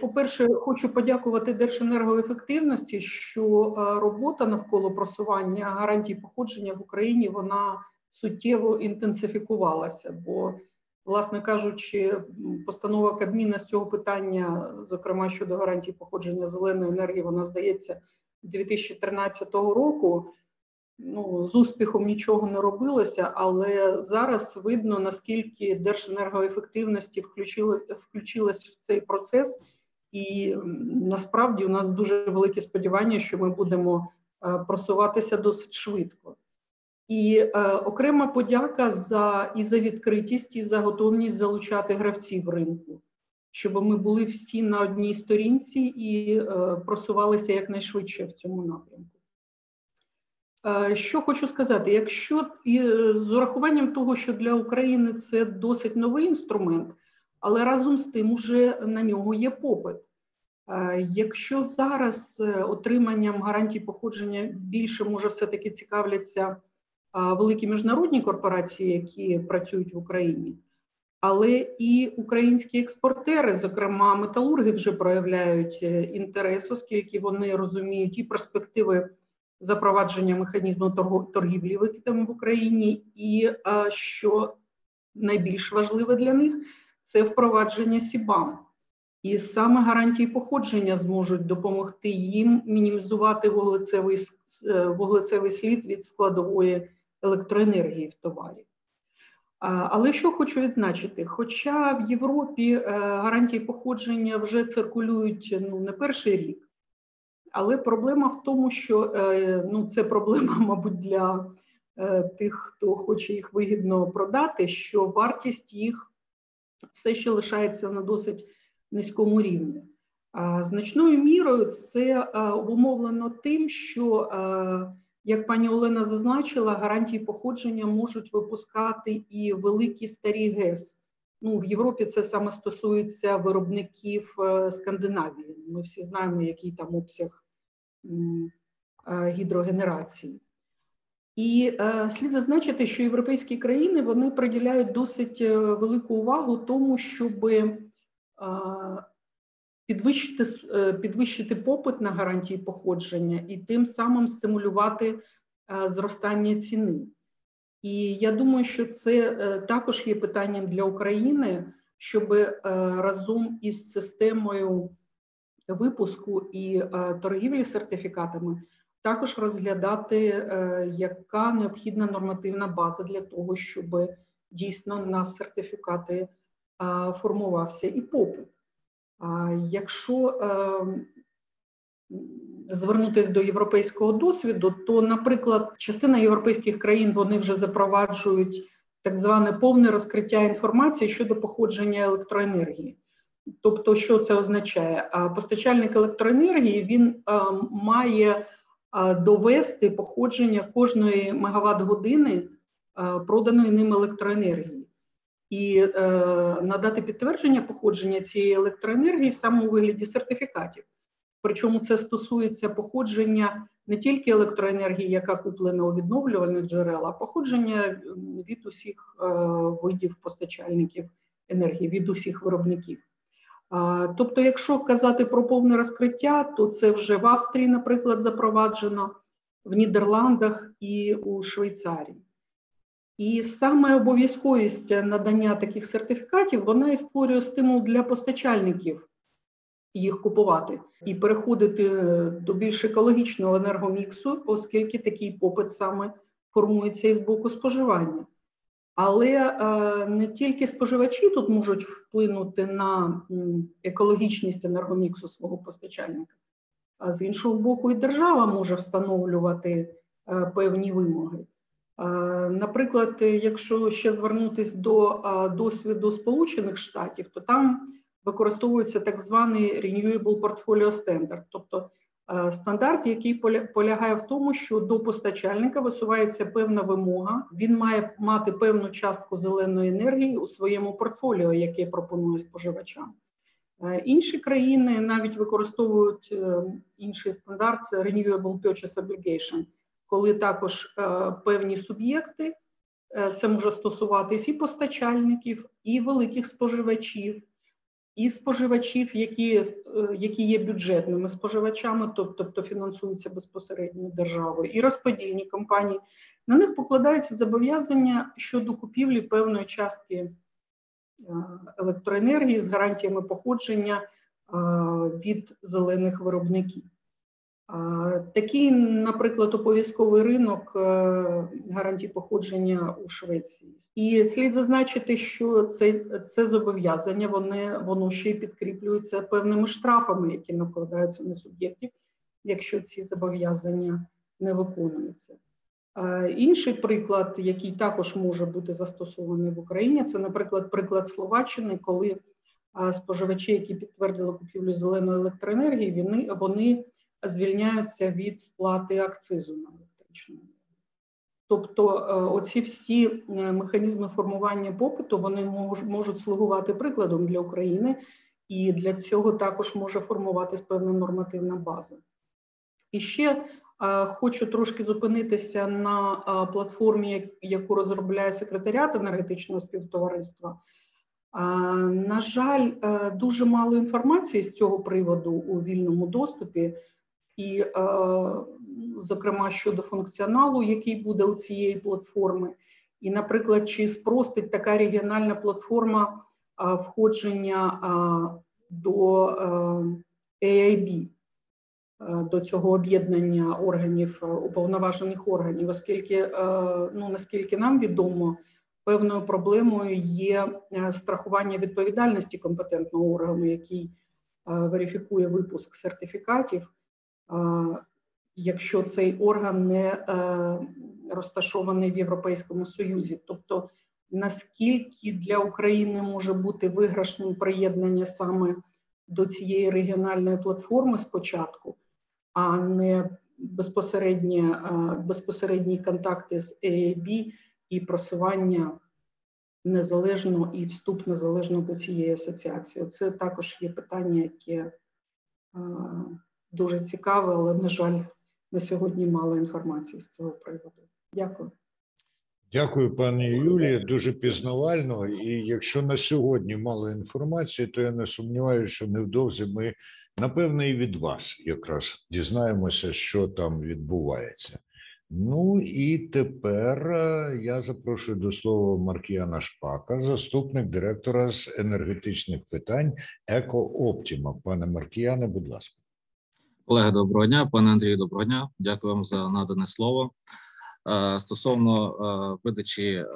По-перше, хочу подякувати Держенергоефективності, що е, робота навколо просування гарантій походження в Україні вона суттєво інтенсифікувалася. Бо, власне кажучи, постанова Кабміна з цього питання, зокрема щодо гарантій походження зеленої енергії, вона здається 2013 року. Ну, з успіхом нічого не робилося, але зараз видно наскільки Держенергоефективності включили включилась в цей процес, і насправді у нас дуже великі сподівання, що ми будемо е, просуватися досить швидко. І е, окрема подяка за і за відкритість, і за готовність залучати гравців ринку. щоб ми були всі на одній сторінці і просувалися якнайшвидше в цьому напрямку. Що хочу сказати, якщо і з урахуванням того, що для України це досить новий інструмент, але разом з тим уже на нього є попит. Якщо зараз е, отриманням гарантій походження більше може все-таки цікавляться великі міжнародні корпорації, які працюють в Україні, але і українські експортери, зокрема металурги, вже проявляють е, інтерес, оскільки вони розуміють і перспективи запровадження механізму торгівлі викидами в Україні, і що найбільш важливе для них це впровадження СІБАМ. І саме гарантії походження зможуть допомогти їм мінімізувати вуглецевий е, вуглецевий слід від складової електроенергії в товарі. Але що хочу відзначити: хоча в Європі е, гарантії походження вже циркулюють ну, не перший рік, але проблема в тому, що е, ну, це проблема, *laughs* мабуть, для тих, хто хоче їх вигідно продати, що вартість їх все ще лишається на досить низькому рівні. Значною мірою це обумовлено тим, що, як пані Олена зазначила, гарантії походження можуть випускати і великі старі ГЕС. Ну, В Європі це саме стосується виробників е, Скандинавії. Ми всі знаємо, який там обсяг гідрогенерації. І е, слід зазначити, що європейські країни вони приділяють досить е, велику увагу тому, щоб е, підвищити е, підвищити попит на гарантії походження і тим самим стимулювати е, зростання ціни. І я думаю, що це е, також є питанням для України, щоб разом із системою випуску і торгівлі сертифікатами також розглядати, е, яка необхідна нормативна база для того, щоб дійсно на сертифікати формувався і попит. Якщо е, звернутися до європейського досвіду, то, наприклад, частина європейських країн вони вже запроваджують так зване повне розкриття інформації щодо походження електроенергії. Тобто, що це означає? Постачальник електроенергії він е, має довести походження кожної мегаватт години проданої ним електроенергії і е, надати підтвердження походження цієї електроенергії саме у вигляді сертифікатів. Причому це стосується походження не тільки електроенергії, яка куплена у відновлювальних джерел, а походження від усіх е, видів постачальників енергії, від усіх виробників. Тобто, якщо казати про повне розкриття, то це вже в Австрії, наприклад, запроваджено, в Нідерландах і у Швейцарії. І саме обов'язковість надання таких сертифікатів вона і створює стимул для постачальників їх купувати і переходити до більш екологічного енергоміксу, оскільки такий попит саме формується із боку споживання. Але е, не тільки споживачі тут можуть вплинути на екологічність енергоміксу свого постачальника, а з іншого боку, і держава може встановлювати е, певні вимоги. Е, наприклад, якщо ще звернутися до досвіду Сполучених Штатів, то там використовується так званий Renewable Portfolio Standard, тобто стандарт, який полягає в тому, що до постачальника висувається певна вимога. Він має мати певну частку зеленої енергії у своєму портфоліо, яке пропонує споживачам. Е, інші країни навіть використовують е, інший стандарт це Renewable Purchase Obligation, коли також певні суб'єкти, це може стосуватись і постачальників, і великих споживачів, і споживачів, які е, які є бюджетними споживачами, тобто фінансуються безпосередньо державою, і розподільні компанії, на них покладаються зобов'язання щодо купівлі певної частки е, електроенергії з гарантіями походження е, від зелених виробників. Такий, наприклад, обов'язковий ринок е, гарантій походження у Швеції, і слід зазначити, що це це зобов'язання вони воно ще й підкріплюється певними штрафами, які накладаються на суб'єктів, якщо ці зобов'язання не виконуються. Інший приклад, який також може бути застосований в Україні, це, наприклад, приклад Словаччини, коли споживачі, які підтвердили купівлю зеленої електроенергії, вони, вони звільняються від сплати акцизу на електричну. Тобто, е, оці всі е, механізми формування попиту вони можуть слугувати прикладом для України, і для цього також може формуватись певна нормативна база. І ще е, хочу трошки зупинитися на платформі, яку розробляє секретаріат енергетичного співтовариства. На жаль, дуже мало інформації з цього приводу у вільному доступі і, е, зокрема, щодо функціоналу, який буде у цієї платформи, і, наприклад, чи спростить така регіональна платформа е, входження е, до AIB, до цього об'єднання органів уповноважених органів, оскільки, ну наскільки нам відомо, певною проблемою є страхування відповідальності компетентного органу, який верифікує випуск сертифікатів якщо цей орган не е, розташований в Європейському Союзі. Тобто, наскільки для України може бути виграшним приєднання саме до цієї регіональної платформи спочатку, а не безпосередні, е, безпосередні контакти з EAB і просування незалежно і вступ незалежно до цієї асоціації. Це також є питання, яке е, дуже цікаве, але, на жаль, на сьогодні мало інформації з цього приводу. Дякую. Дякую, пані Юлії. Дуже пізнавально. І якщо на сьогодні мало інформації, то я не сумніваюся, що невдовзі ми напевно і від вас якраз дізнаємося, що там відбувається. Ну і тепер е, я запрошую до слова Маркіяна Шпака, заступник директора з енергетичних питань Екооптіма. Пане Маркіяне, будь ласка. Колеги, доброго дня, пане Андрію, доброго дня. Дякую вам за надане слово. Е, стосовно е, видачі е,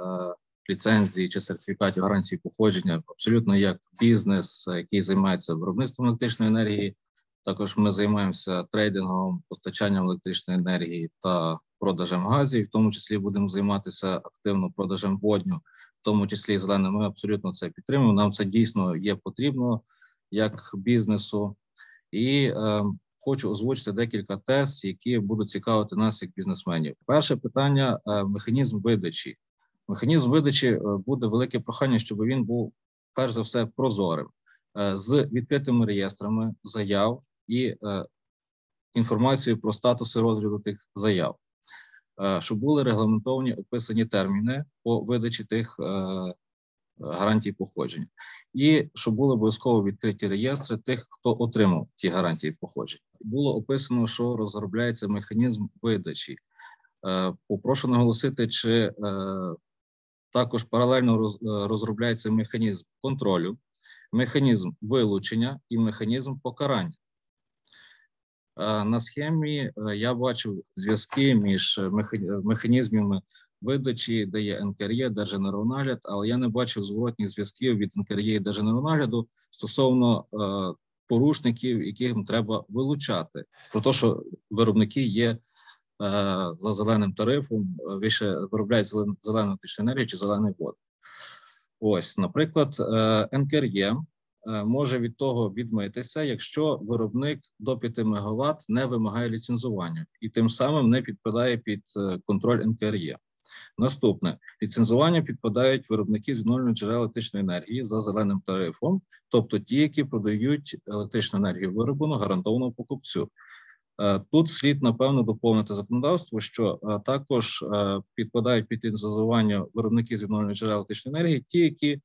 ліцензії чи сертифікатів гарантії походження, абсолютно як бізнес, який займається виробництвом електричної енергії. Також ми займаємося трейдингом, постачанням електричної енергії та продажем газів, в тому числі будемо займатися активно продажем водню, в тому числі зеленим. Ми абсолютно це підтримуємо. Нам це дійсно є потрібно як бізнесу. І хочу озвучити декілька тез, які будуть цікавити нас як бізнесменів. Перше питання: е, механізм видачі. Механізм видачі е, буде велике прохання, щоб він був перш за все прозорим е, з відкритими реєстрами заяв і інформацією про статуси розгляду тих заяв, щоб були регламентовані описані терміни по видачі тих гарантій походження, і щоб були обов'язково відкриті реєстри тих, хто отримав ті гарантії походження. Було описано, що розробляється механізм видачі. Е, попрошу наголосити, чи е, також паралельно е, розробляється механізм контролю, механізм вилучення і механізм покарання. На схемі я бачив зв'язки між механізмами видачі, де є НКРЄ, Держенервонагляд, але я не бачив зворотніх зв'язків від НКРЄ і Держенервонагляду стосовно е, порушників, яких треба вилучати, про те, що виробники є е, за зеленим тарифом, вище виробляють зелену електричну енергію чи зелений вод. Ось, наприклад, е, НКРЄ е, може від того відмитися, якщо виробник до 5 МВт не вимагає ліцензування і тим самим не підпадає під е, контроль НКРЄ. Наступне ліцензування підпадають виробники відновлюваних джерел електричної енергії за зеленим тарифом, тобто ті, які продають електричну енергію вироблену гарантованому покупцю. Е, тут слід напевно доповнити законодавство, що е, також е, підпадають під ліцензування виробники з відновлюваних джерел електричної енергії, ті, які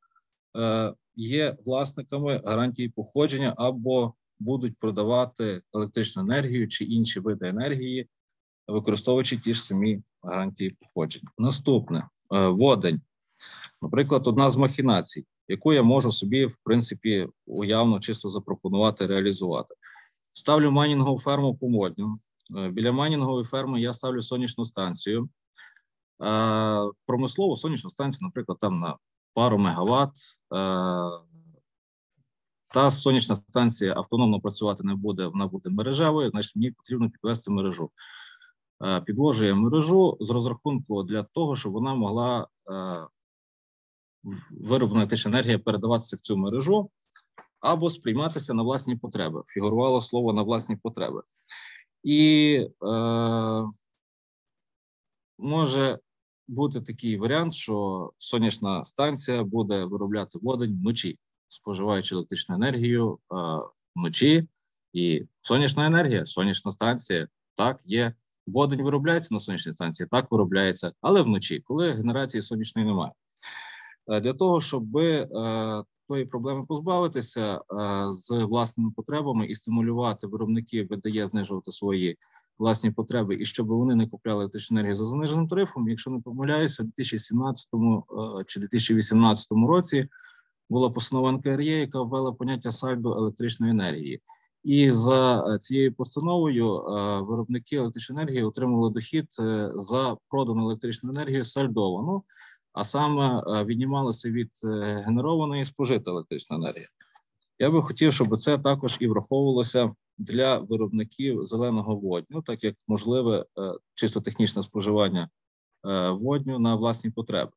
є власниками гарантії походження або будуть продавати електричну енергію чи інші види енергії, використовуючи ті ж самі гарантії походження. Наступне е, водень, наприклад, одна з махінацій, яку я можу собі, в принципі, уявно чисто запропонувати реалізувати. Ставлю майнінгову ферму по модню. Е, біля майнінгової ферми я ставлю сонячну станцію. Е, промислову сонячну станцію, наприклад, там на пару мегаватт. Та сонячна станція автономно працювати не буде, вона буде мережевою, значить мені потрібно підвести мережу. Е, підложує мережу з розрахунку для того, щоб вона могла е, вироблена електрична енергія передаватися в цю мережу або сприйматися на власні потреби. Фігурувало слово на власні потреби. І е, може бути такий варіант, що сонячна станція буде виробляти водень вночі, споживаючи електричну енергію е, вночі. І сонячна енергія, сонячна станція так є. Водень виробляється на сонячній станції, так виробляється, але вночі, коли генерації сонячної немає. Е, для того, щоб е, тої проблеми позбавитися е, з власними потребами і стимулювати виробників ВДЄ знижувати свої власні потреби, і щоб вони не купляли електричну енергію за заниженим тарифом. Якщо не помиляюся, у 2017 чи 2018 році була постанова НКРЄ, яка ввела поняття сальдо електричної енергії. І за цією постановою виробники електричної енергії отримали дохід за продану електричну енергію сальдовану а саме е, віднімалося від е, генерованої спожита електрична енергія. Я би хотів, щоб це також і враховувалося для виробників зеленого водню, так як можливе е, чисто технічне споживання водню на власні потреби.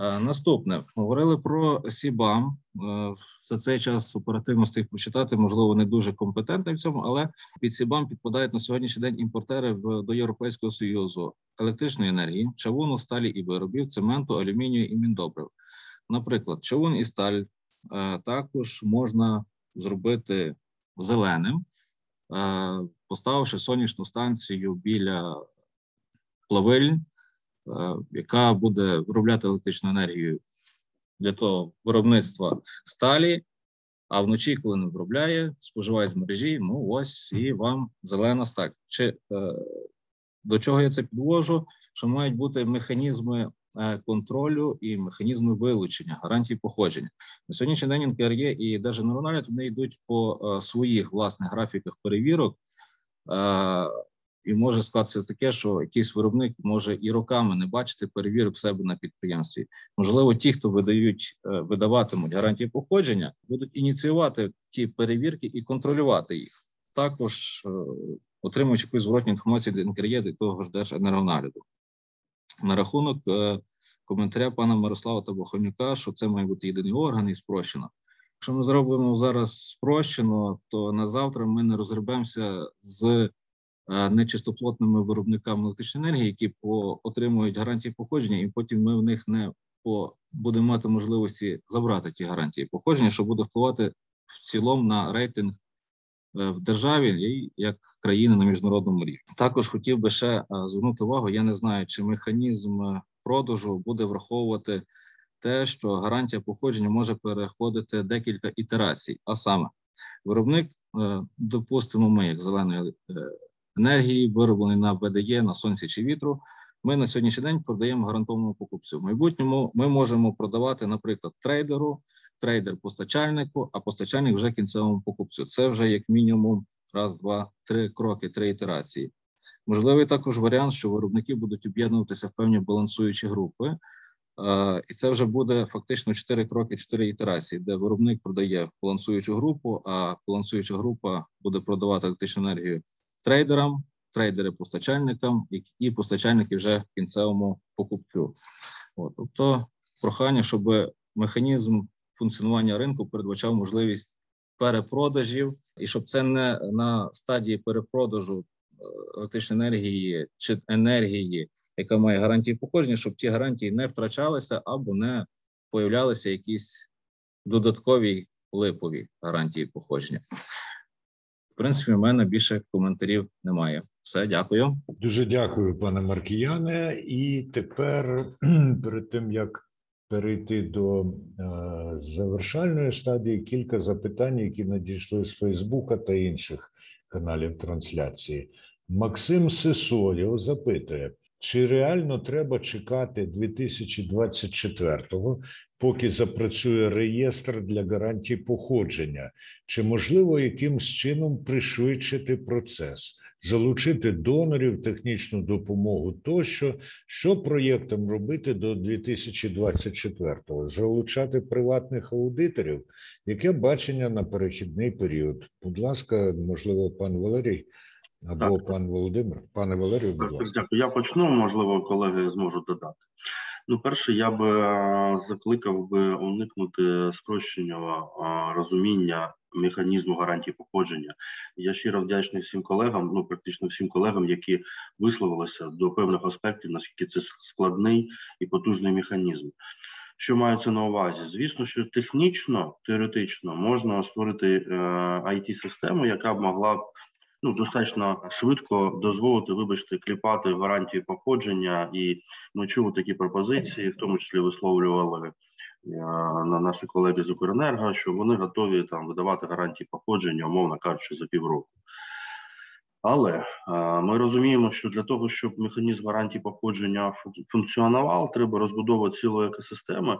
Е, наступне говорили про Сібам. Е, за цей час оперативно встиг прочитати, можливо, не дуже компетентний в цьому, але під Сібам підпадають на сьогоднішній день імпортери до Європейського союзу електричної енергії, чавуну, сталі і виробів, цементу, алюмінію і міндобрив. Наприклад, чавун і сталь е, також можна зробити зеленим, поставивши сонячну станцію біля плавильні, яка буде виробляти електричну енергію для того виробництва сталі, а вночі, коли не виробляє, споживає з мережі, ну ось і вам зелена сталь. Чи е, до чого я це підвожу? Що мають бути механізми е, контролю і механізми вилучення, гарантії походження. На сьогоднішній день НКРЄ і Держгенеральний вони йдуть по своїх власних графіках перевірок. І може статися таке, що якийсь виробник може і роками не бачити перевірок себе на підприємстві. Можливо, ті, хто видають, е, видаватимуть гарантії походження, будуть ініціювати ті перевірки і контролювати їх. Також е, отримуючи якусь зворотню інформацію від НКРЄ до того ж Держенергонагляду. На рахунок е, коментаря пана Мирослава Табохонюка, що це має бути єдиний орган і спрощено. Якщо ми зробимо зараз спрощено, то на завтра ми не розгребемося з нечистоплотними виробниками електричної енергії, які по отримують гарантії походження, і потім ми в них не по будемо мати можливості забрати ті гарантії походження, що буде впливати в цілому на рейтинг е, в державі і як країни на міжнародному рівні. Також хотів би ще е, звернути увагу. Я не знаю, чи механізм продажу буде враховувати те, що гарантія походження може переходити декілька ітерацій, а саме виробник, допустимо, ми як зеленої енергії, вироблений на ВДЄ, на сонці чи вітру. Ми на сьогоднішній день продаємо гарантованому покупцю. В майбутньому ми можемо продавати, наприклад, трейдеру, трейдер постачальнику, а постачальник вже кінцевому покупцю. Це вже як мінімум раз, два, три кроки, три ітерації. Можливий також варіант, що виробники будуть об'єднуватися в певні балансуючі групи, і це вже буде фактично чотири кроки, чотири ітерації, де виробник продає балансуючу групу, а балансуюча група буде продавати електричну енергію трейдерам, трейдери постачальникам і постачальники вже кінцевому покупцю. От, Тобто, прохання, щоб механізм функціонування ринку передбачав можливість перепродажів, і щоб це не на стадії перепродажу е, електричної енергії чи енергії, яка має гарантії походження, щоб ті гарантії не втрачалися або не появлялися якісь додаткові липові гарантії походження принципі, в мене більше коментарів немає. Все, дякую. Дуже дякую, пане Маркіяне. І тепер, *clears throat* перед тим як перейти до е, завершальної стадії, кілька запитань, які надійшли з Фейсбука та інших каналів трансляції. Максим Сисоєв запитує. Чи реально треба чекати 2024-го, поки запрацює реєстр для гарантій походження, чи можливо якимсь чином пришвидшити процес, залучити донорів, технічну допомогу тощо, що проєктом робити до 2024-го? залучати приватних аудиторів? Яке бачення на перехідний період? Будь ласка, можливо, пан Валерій. Або так. пан Володимир, пане Валерію, будь ласка. Дякую. Я почну, можливо, колеги зможуть додати. Ну, перше, я би закликав би уникнути спрощеного розуміння механізму гарантії походження. Я щиро вдячний всім колегам, ну практично всім колегам, які висловилися до певних аспектів, наскільки це складний і потужний механізм. Що мається на увазі? Звісно, що технічно, теоретично можна створити е, it систему яка б могла б ну достатньо швидко дозволити, вибачте, кліпати гарантії походження, і ми чули такі пропозиції, в тому числі висловлювали е, на наші колеги з Укренерго, що вони готові там видавати гарантії походження, умовно кажучи, за півроку. Але е, ми розуміємо, що для того, щоб механізм гарантії походження функціонував, треба розбудовувати цілої екосистеми,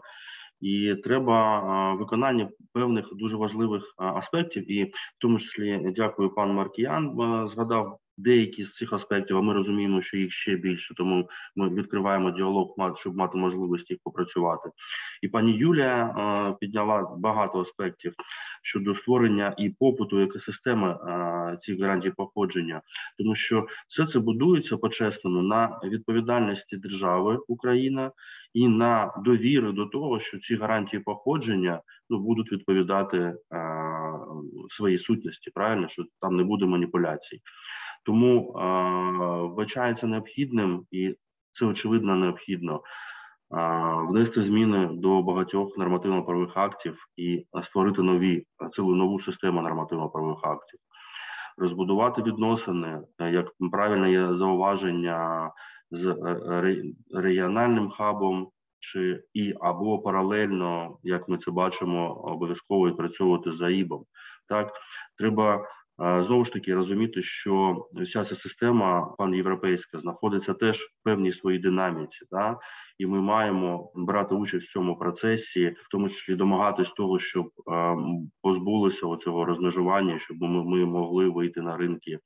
і треба виконання певних дуже важливих аспектів. І в тому числі дякую, пан Маркіян згадав деякі з цих аспектів. А ми розуміємо, що їх ще більше, тому ми відкриваємо діалог, щоб мати можливість їх попрацювати. І пані Юлія підняла багато аспектів щодо створення і попиту екосистеми цих гарантій походження, тому що все це будується по-чесному на відповідальності держави Україна і на довіри до того, що ці гарантії походження ну будуть відповідати е, своїй сутності, правильно? Що там не буде маніпуляцій. Тому е, вбачається необхідним, і це очевидно необхідно е, внести зміни до багатьох нормативно-правових актів і створити нові цілу нову систему нормативно-правових актів, розбудувати відносини, як правильне є зауваження з е, регіональним хабом, чи і або паралельно, як ми це бачимо, обов'язково відпрацьовувати за ІБом. Так треба Знову ж таки розуміти, що вся ця система панєвропейська знаходиться теж в певній своїй динаміці, да? І ми маємо брати участь в цьому процесі, в тому числі домагатись того, щоб позбулися цього розмежування, щоб ми, ми могли вийти на ринки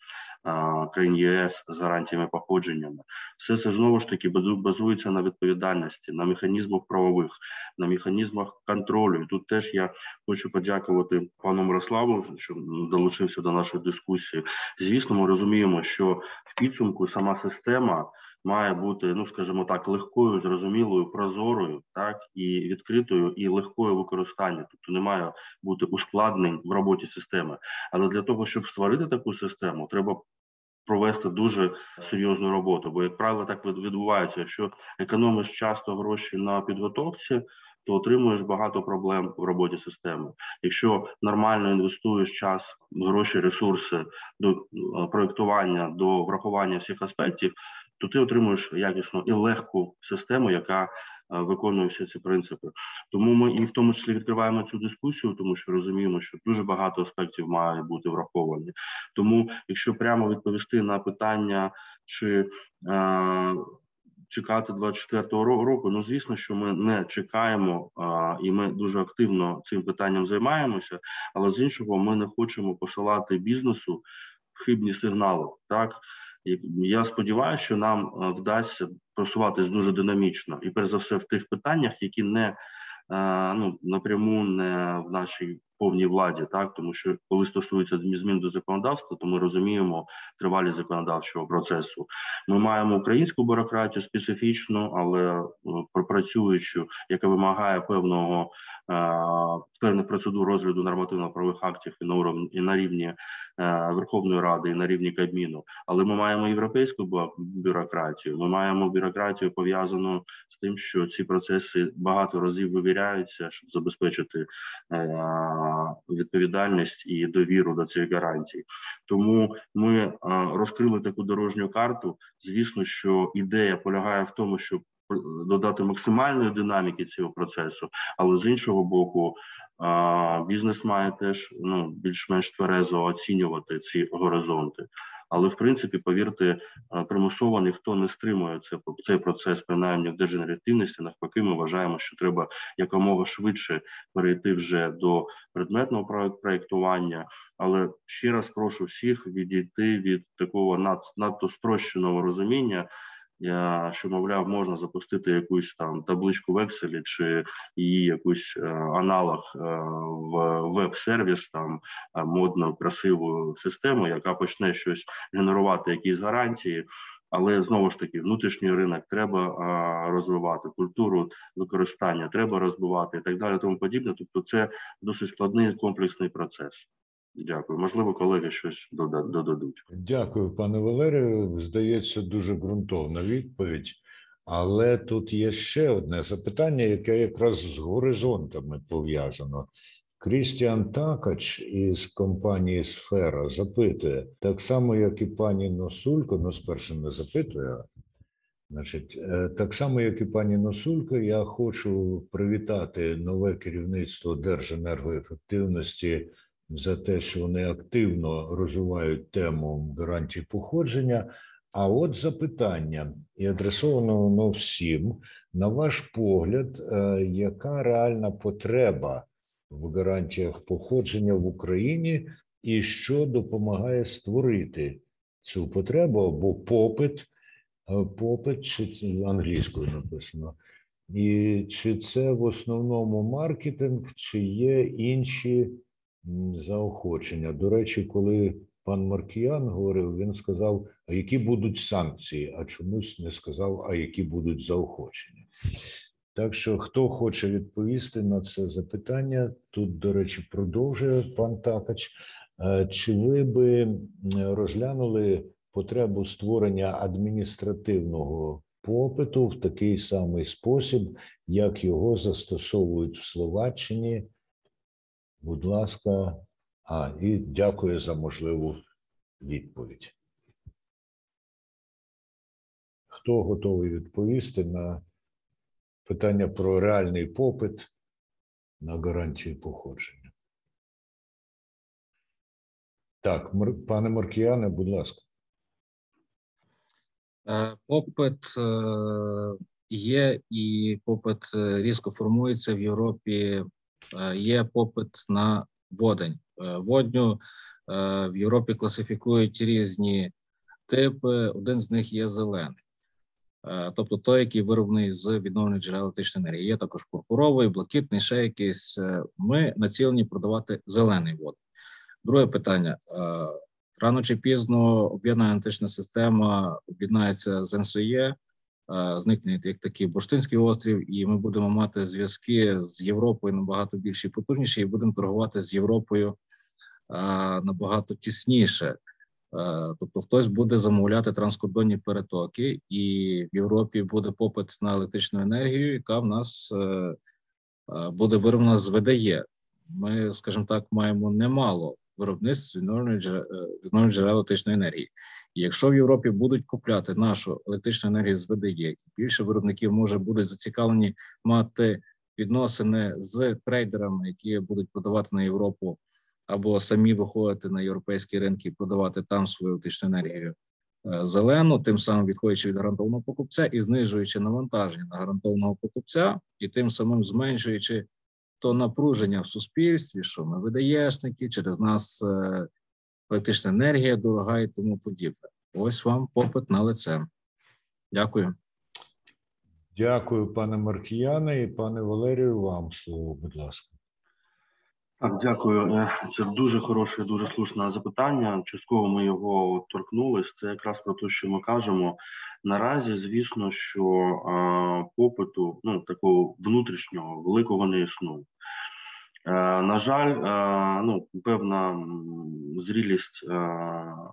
країн ЄС з гарантіями походженнями. Все це знову ж таки базується на відповідальності, на механізмах правових, на механізмах контролю. І Тут теж я хочу подякувати пану Мирославу, що долучився до нашої дискусії. Звісно, ми розуміємо, що в підсумку сама система. Має бути, ну скажімо так, легкою, зрозумілою, прозорою, так і відкритою, і легкою використання. Тобто не має бути ускладнень в роботі системи. Але для того, щоб створити таку систему, треба провести дуже серйозну роботу. Бо, як правило, так відбувається. Якщо економиш часто гроші на підготовці, то отримуєш багато проблем в роботі системи. Якщо нормально інвестуєш час, гроші, ресурси до проектування, до врахування всіх аспектів, то ти отримуєш якісну і легку систему, яка виконує всі ці принципи. Тому ми і в тому числі відкриваємо цю дискусію, тому що розуміємо, що дуже багато аспектів має бути враховані. Тому, якщо прямо відповісти на питання, чи е, чекати 24-го року, ну звісно, що ми не чекаємо, а, і ми дуже активно цим питанням займаємося. Але з іншого, ми не хочемо посилати бізнесу хибні сигнали, так. Я сподіваюся, що нам е, вдасться просуватись дуже динамічно, і перш за все в тих питаннях, які не е, ну напряму не в нашій повній владі, так тому що коли стосується змін до законодавства, то ми розуміємо тривалість законодавчого процесу. Ми маємо українську бюрократію специфічну, але е, пропрацюючу, яка вимагає певного певних процедур розгляду нормативно-правових актів і на уровні і на рівні Верховної Ради, і на рівні Кабміну. Але ми маємо європейську бюрократію. Ми маємо бюрократію пов'язану з тим, що ці процеси багато разів вивіряються, щоб забезпечити е, відповідальність і довіру до цих гарантій. Тому ми розкрили таку дорожню карту. Звісно, що ідея полягає в тому, щоб додати максимальної динаміки цього процесу, але з іншого боку, бізнес має теж ну більш-менш тверезо оцінювати ці горизонти. Але в принципі, повірте, примусово ніхто не стримує це цей процес, принаймні в дегенеративності. Навпаки, ми вважаємо, що треба якомога швидше перейти вже до предметного проєктування. Але ще раз прошу всіх відійти від такого над, надто спрощеного розуміння що мовляв можна запустити якусь там табличку в Excel чи її якусь е, аналог е, в веб-сервіс, там модну красиву систему, яка почне щось генерувати, якісь гарантії. Але знову ж таки, внутрішній ринок треба розвивати, культуру використання треба розвивати і так далі. Тому подібне. Тобто, це досить складний комплексний процес. Дякую. Можливо, колеги щось додадуть. Дякую, пане Валерію. Здається, дуже ґрунтовна відповідь. Але тут є ще одне запитання, яке якраз з горизонтами пов'язано. Крістіан Такач із компанії Сфера запитує так само, як і пані Носулько. Ну, спершу не запитує. Значить, е, так само, як і пані Носулько, я хочу привітати нове керівництво Держенергоефективності за те, що вони активно розвивають тему гарантії походження. А от запитання, і адресовано воно всім, на ваш погляд, е, яка реальна потреба в гарантіях походження в Україні, і що допомагає створити цю потребу або попит, е, попит чи англійською написано, і чи це в основному маркетинг, чи є інші заохочення? До речі, коли пан Маркіян говорив, він сказав, а які будуть санкції, а чомусь не сказав, а які будуть заохочення. Так що, хто хоче відповісти на це запитання, тут, до речі, продовжує пан Такач. Е, чи ви би розглянули потребу створення адміністративного попиту в такий самий спосіб, як його застосовують в Словаччині? Будь ласка, а і дякую за можливу відповідь. Хто готовий відповісти на питання про реальний попит на гарантії походження? Так, пане Маркіяне, будь ласка. Е, попит е, є, і попит е, різко формується в Європі. Є попит на водень. Водню в Європі класифікують різні типи. Один з них є зелений. Е, тобто той, який вироблений з відновлених джерел електричної енергії. Є також пурпуровий, блакитний, ще якийсь. Е, ми націлені продавати зелений вод. Друге питання: е, рано чи пізно об'єднана антична система об'єднається з НСОЄ, зникне як такий Бурштинський острів, і ми будемо мати зв'язки з Європою набагато більші і потужніші, і будемо торгувати з Європою набагато тісніше. Е, тобто хтось буде замовляти транскордонні перетоки, і в Європі буде попит на електричну енергію, яка в нас е, е, буде вироблена з ВДЄ. Ми, скажімо так, маємо немало виробництв відновлених джерел електричної енергії. І якщо в Європі будуть купляти нашу електричну енергію з ВДЄ, більше виробників може будуть зацікавлені мати відносини з трейдерами, які будуть продавати на Європу або самі виходити на європейські ринки і продавати там свою електричну енергію е, зелену, тим самим відходячи від гарантованого покупця і знижуючи навантаження на гарантованого покупця, і тим самим зменшуючи то напруження в суспільстві, що ми видаєшники, через нас е, електрична енергія дорога і тому подібне. Ось вам попит на лице. Дякую. Дякую, пане Маркіяне і пане Валерію. Вам слово, будь ласка. Так, дякую. Е, це дуже хороше, дуже слушне запитання. Частково ми його торкнулись. Це якраз про те, що ми кажемо. Наразі, звісно, що а, попиту ну такого внутрішнього великого не існує. Е, на жаль, ну певна зрілість,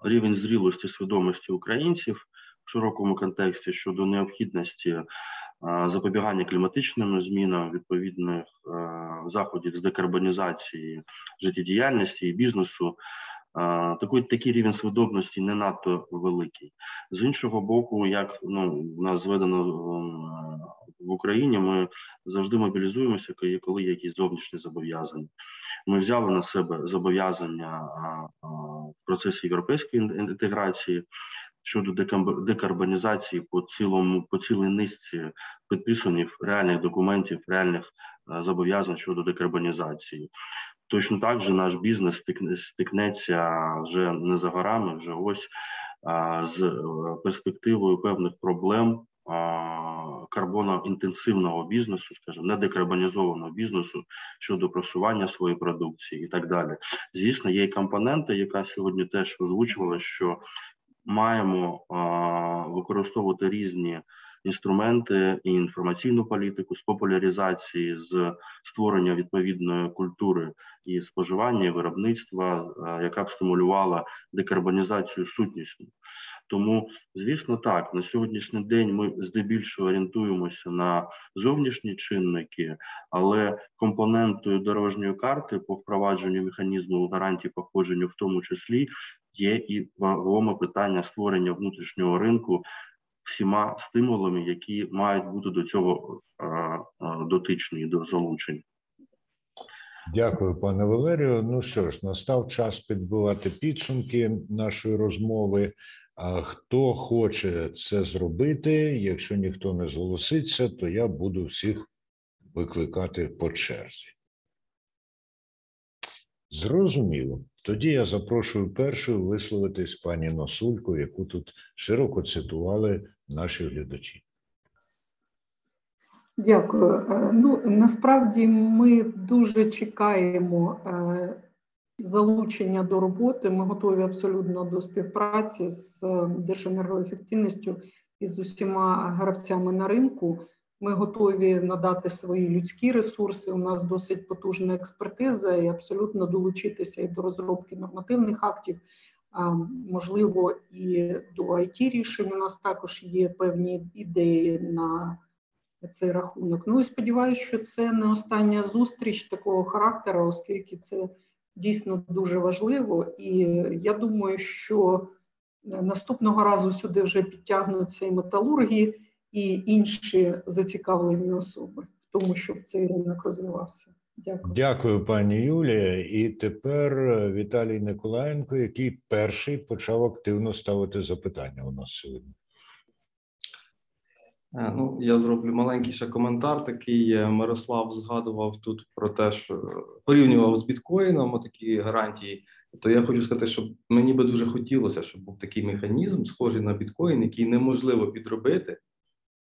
рівень зрілості свідомості українців в широкому контексті щодо необхідності запобігання кліматичним змінам, відповідних заходів з декарбонізації життєдіяльності і бізнесу. Такий такий рівень свідомості не надто великий. З іншого боку, як ну нас зведено в Україні, ми завжди мобілізуємося, коли є якісь зовнішні зобов'язання. Ми взяли на себе зобов'язання в процесі європейської інтеграції щодо декарбонізації по цілому по цілій низці підписаних реальних документів, реальних е, зобов'язань щодо декарбонізації. Точно так же наш бізнес стикнеться вже не за горами, вже ось з е, перспективою певних проблем карбоноінтенсивного бізнесу, скажімо, недекарбонізованого бізнесу щодо просування своєї продукції і так далі. Звісно, є і компоненти, яка сьогодні теж озвучувала, що маємо використовувати різні інструменти і інформаційну політику з популяризації, з створення відповідної культури і споживання, і виробництва, яка б стимулювала декарбонізацію сутнісну. Тому, звісно, так на сьогоднішній день ми здебільшого орієнтуємося на зовнішні чинники, але компонентою дорожньої карти по впровадженню механізму гарантії походження, в тому числі, є і вагоме питання створення внутрішнього ринку всіма стимулами, які мають бути до цього дотичні до залучення. Дякую, пане Валерію. Ну що ж, настав час підбивати підсумки нашої розмови. А хто хоче це зробити? Якщо ніхто не зголоситься, то я буду всіх викликати по черзі. Зрозуміло. Тоді я запрошую першою висловитись пані Носулько, яку тут широко цитували наші глядачі. Дякую. Е, ну насправді ми дуже чекаємо е, залучення до роботи. Ми готові абсолютно до співпраці з е, Держенергоефективністю і з усіма гравцями на ринку. Ми готові надати свої людські ресурси. У нас досить потужна експертиза і абсолютно долучитися і до розробки нормативних актів. Можливо, і до it рішень у нас також є певні ідеї на цей рахунок. Ну і сподіваюся, що це не остання зустріч такого характеру, оскільки це дійсно дуже важливо. І я думаю, що наступного разу сюди вже підтягнуться і металурги і інші зацікавлені особи в тому, щоб цей ринок розвивався. Дякую, Дякую, пані Юлія. І тепер Віталій Николаєнко, який перший почав активно ставити запитання у нас сьогодні. Е, ну, я зроблю маленький ще коментар. Такий Мирослав згадував тут про те, що порівнював з біткоїном такі гарантії. То я хочу сказати, що мені би дуже хотілося, щоб був такий механізм, схожий на біткоін, який неможливо підробити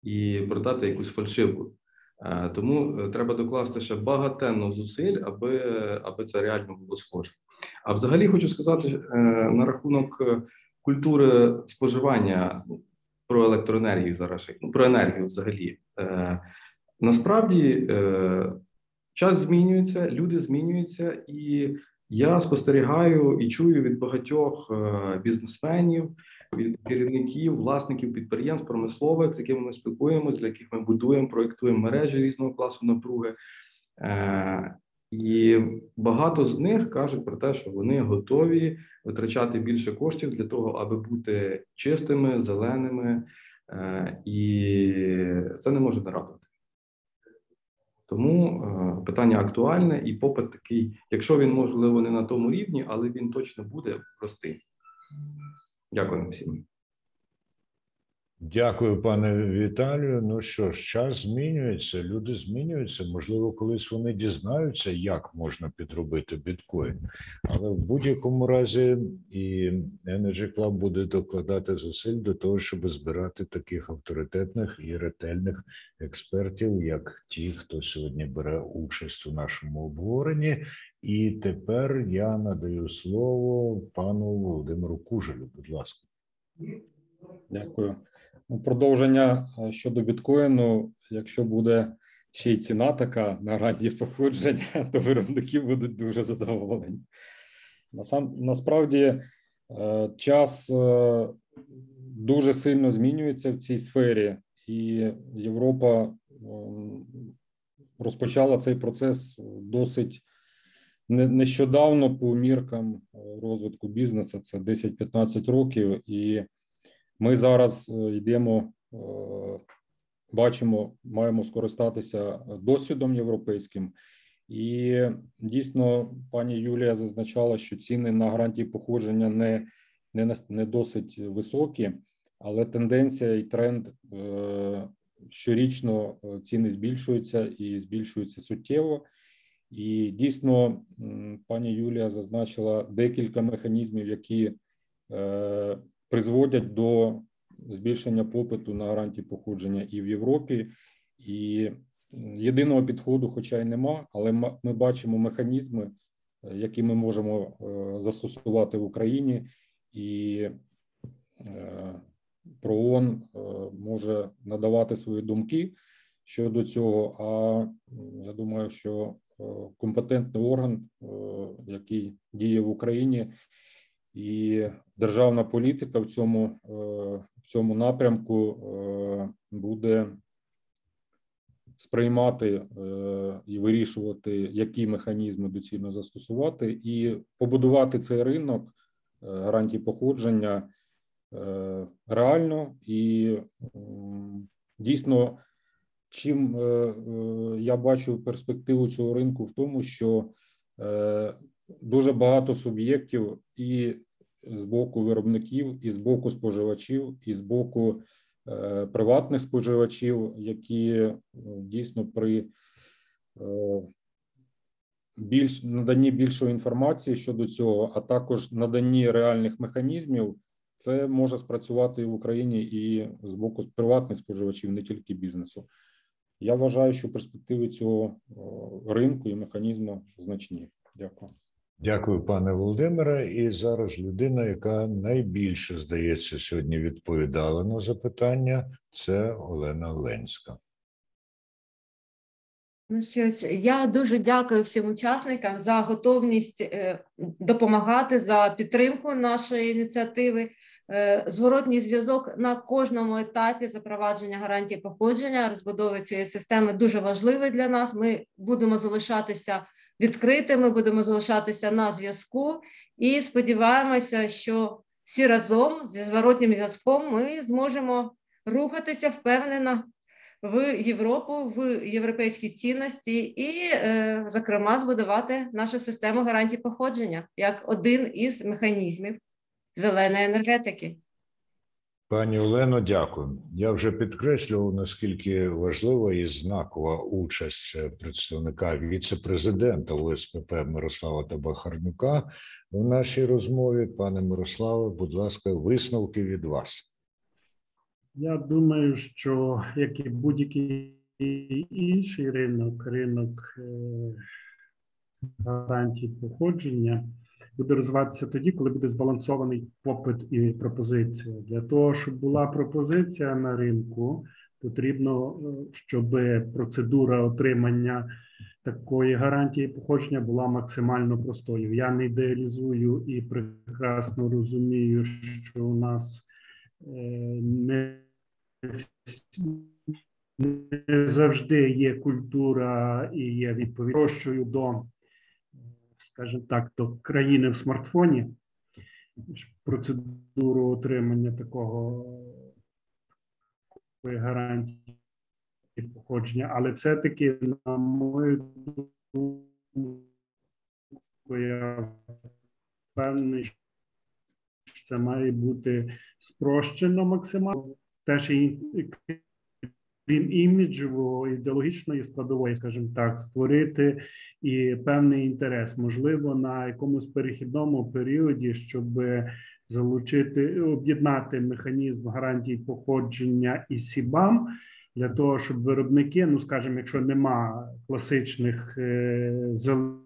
і продати якусь фальшивку. Е, тому е, треба докласти ще багатенно зусиль, аби аби це реально було схоже. А взагалі хочу сказати е, на рахунок культури споживання ну, про електроенергію зараз, ну, про енергію взагалі. Насправді час змінюється, люди змінюються, і я спостерігаю і чую від багатьох бізнесменів від керівників, власників підприємств, промислових, з якими ми спілкуємося, для яких ми будуємо, проєктуємо мережі різного класу напруги. Е, і багато з них кажуть про те, що вони готові витрачати більше коштів для того, аби бути чистими, зеленими, е, і це не може не радувати. Тому е, питання актуальне і попит такий, якщо він можливо не на тому рівні, але він точно буде простий. Дякую всім. Дякую, пане Віталію. Ну що ж, час змінюється, люди змінюються. Можливо, колись вони дізнаються, як можна підробити біткоін. Але в будь-якому разі і Energy Club буде докладати зусиль до того, щоб збирати таких авторитетних і ретельних експертів, як ті, хто сьогодні бере участь у нашому обговоренні. І тепер я надаю слово пану Володимиру Кужелю. Будь ласка. Дякую. Ну, продовження е, щодо біткоїну. Якщо буде ще й ціна така на раді походження, *laughs* то виробники будуть дуже задоволені. Насам, насправді е, час е, дуже сильно змінюється в цій сфері, і Європа розпочала цей процес досить нещодавно по міркам розвитку бізнесу. Це 10-15 років, і ми зараз е, йдемо, е, бачимо, маємо скористатися досвідом європейським, і дійсно, пані Юлія зазначала, що ціни на гарантії походження не не, не досить високі, але тенденція і тренд е, щорічно ціни збільшуються і збільшуються суттєво. І дійсно, пані Юлія зазначила декілька механізмів, які призводять до збільшення попиту на гарантії походження і в Європі, і єдиного підходу, хоча й нема, але ми бачимо механізми, е, які ми можемо е, застосувати в Україні, і е, ПРООН може надавати свої думки щодо цього. А я думаю, що компетентний орган, який діє в Україні, і державна політика в цьому в цьому напрямку буде сприймати і вирішувати, які механізми доцільно застосувати, і побудувати цей ринок гарантій походження реально і дійсно. Чим я бачу перспективу цього ринку в тому, що дуже багато суб'єктів і з боку виробників, і з боку споживачів, і з боку приватних споживачів, які дійсно при більш наданні більшої інформації щодо цього, а також наданні реальних механізмів, це може спрацювати в Україні і з боку приватних споживачів, не тільки бізнесу. Я вважаю, що перспективи цього ринку і механізму значні. Дякую. Дякую, пане Володимире. І зараз людина, яка найбільше здається сьогодні відповідала на запитання, це Олена Ленська. Ну що ж, я дуже дякую всім учасникам за готовність допомагати за підтримку нашої ініціативи. Зворотній зв'язок на кожному етапі запровадження гарантії походження розбудови цієї системи дуже важливий для нас. Ми будемо залишатися відкритими, будемо залишатися на зв'язку і сподіваємося, що всі разом зі зворотнім зв'язком ми зможемо рухатися впевнено в Європу, в європейські цінності і, зокрема, збудувати нашу систему гарантій походження як один із механізмів зеленої енергетики. Пані Олено, дякую. Я вже підкреслював, наскільки важлива і знакова участь представника віце-президента УСПП Мирослава Табахарнюка в нашій розмові. Пане Мирославе, будь ласка, висновки від вас. Я думаю, що як і будь-який інший ринок, ринок гарантій походження буде розвиватися тоді, коли буде збалансований попит і пропозиція. Для того, щоб була пропозиція на ринку, потрібно, щоб процедура отримання такої гарантії походження була максимально простою. Я не ідеалізую і прекрасно розумію, що у нас не не завжди є культура і є відповідь. До скажімо так, до країни в смартфоні. Процедуру отримання такого гарантії походження, але все-таки, на мою думку, я впевнений, це має бути спрощено максимально. Теж і крім іміджової ідеологічної складової, скажімо так, створити і певний інтерес, можливо, на якомусь перехідному періоді, щоб залучити, об'єднати механізм гарантій походження і СІБАМ. Для того, щоб виробники, ну скажімо, якщо нема класичних е, зелених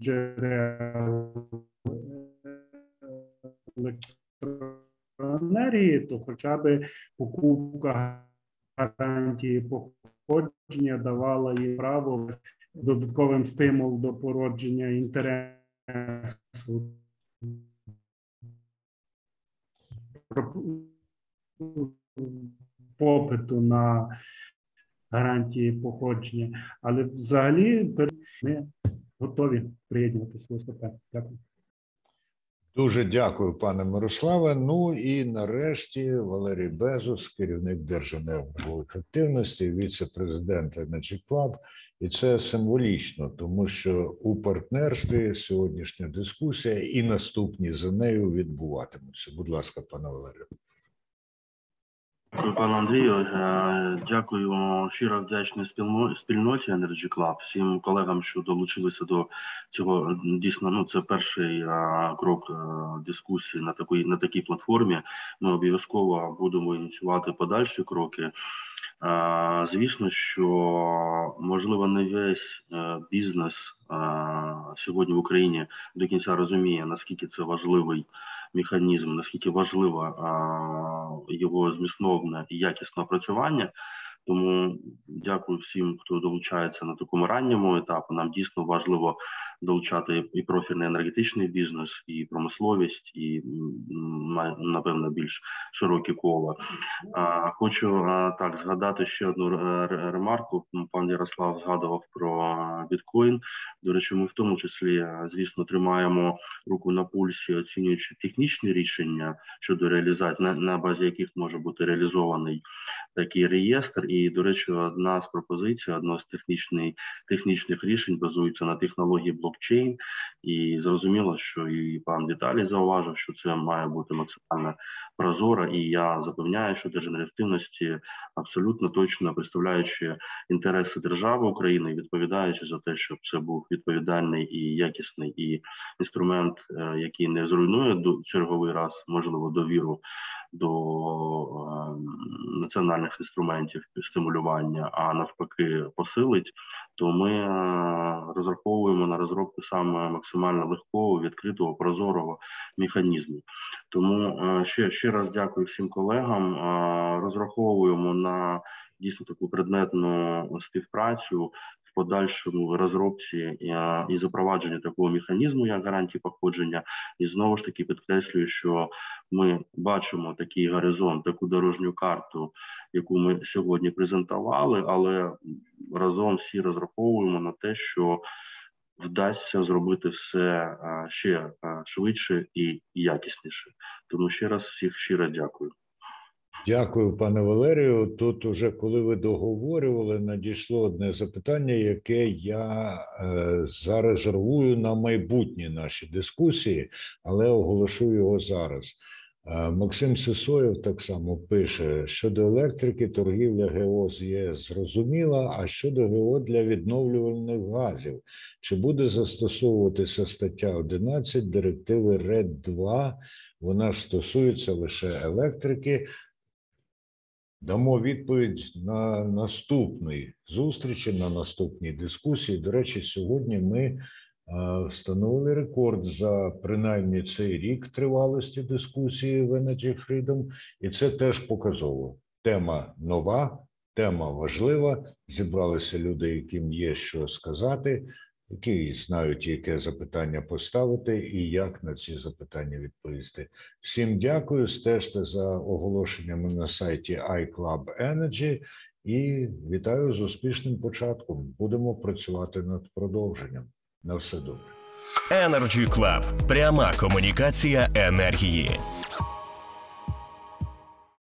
джерел енергії, то хоча б покупка гарантії походження давала їй право додатковим стимул до породження інтересу. Попиту на гарантії походження, але взагалі ми готові приєднуватися в ОСП. Дякую. Дуже дякую, пане Мирославе. Ну і нарешті Валерій Безус, керівник Держенергоефективності, віце-президент Energy Club. І це символічно, тому що у партнерстві сьогоднішня дискусія і наступні за нею відбуватимуться. Будь ласка, пане Валерію. Дякую, пане Андрію. Дякую щиро вдячний спільноті Energy Club, всім колегам, що долучилися до цього. Дійсно, ну це перший крок дискусії на такій на такій платформі. Ми обов'язково будемо ініціювати подальші кроки. Звісно, що можливо не весь бізнес сьогодні в Україні до кінця розуміє наскільки це важливий механізм, наскільки важливо його змісновне і якісне опрацювання. Тому дякую всім, хто долучається на такому ранньому етапу. Нам дійсно важливо долучати і профільний енергетичний бізнес, і промисловість, і напевно більш широкі кола. Хочу так згадати ще одну ремарку. Пан Ярослав згадував про біткоін. До речі, ми в тому числі, звісно, тримаємо руку на пульсі, оцінюючи технічні рішення щодо реалізації, на, на базі яких може бути реалізований такий реєстр. І, до речі, одна з пропозицій, одна з технічних технічних рішень базується на технології блокчейн. І зрозуміло, що і пан Віталій зауважив, що це має бути максимально прозоро. І я запевняю, що держенерективності абсолютно точно представляючи інтереси держави України, відповідаючи за те, щоб це був відповідальний і якісний і інструмент, е, який не зруйнує до черговий раз, можливо, довіру до е, національних інструментів стимулювання, а навпаки, посилить, то ми е, розраховуємо на розробку саме максимально легкого, відкритого, прозорого механізму. Тому е, ще ще раз дякую всім колегам. Розраховуємо на дійсно таку предметну співпрацю в подальшому розробці і запровадженні такого механізму, як гарантії походження, і знову ж таки підкреслюю, що ми бачимо такий горизонт, таку дорожню карту, яку ми сьогодні презентували, але разом всі розраховуємо на те, що вдасться зробити все ще швидше і якісніше. Тому ще раз всіх щиро дякую. Дякую, пане Валерію. Тут, уже коли ви договорювали, надійшло одне запитання, яке я е, зарезервую на майбутні наші дискусії, але оголошу його зараз. Максим Сисоєв так само пише: щодо електрики, торгівля ГО з ЄС зрозуміла. А щодо ГО для відновлювальних газів, чи буде застосовуватися стаття 11 директиви РЕД 2 Вона ж стосується лише електрики. Дамо відповідь на наступній зустрічі, на наступній дискусії. До речі, сьогодні ми встановили рекорд за принаймні цей рік тривалості дискусії в Energy Freedom, і це теж показово. Тема нова, тема важлива. Зібралися люди, яким є що сказати які знають, яке запитання поставити і як на ці запитання відповісти. Всім дякую. Стежте за оголошеннями на сайті iClub Energy і вітаю з успішним початком. Будемо працювати над продовженням. На все добре. Energy Club. пряма комунікація енергії.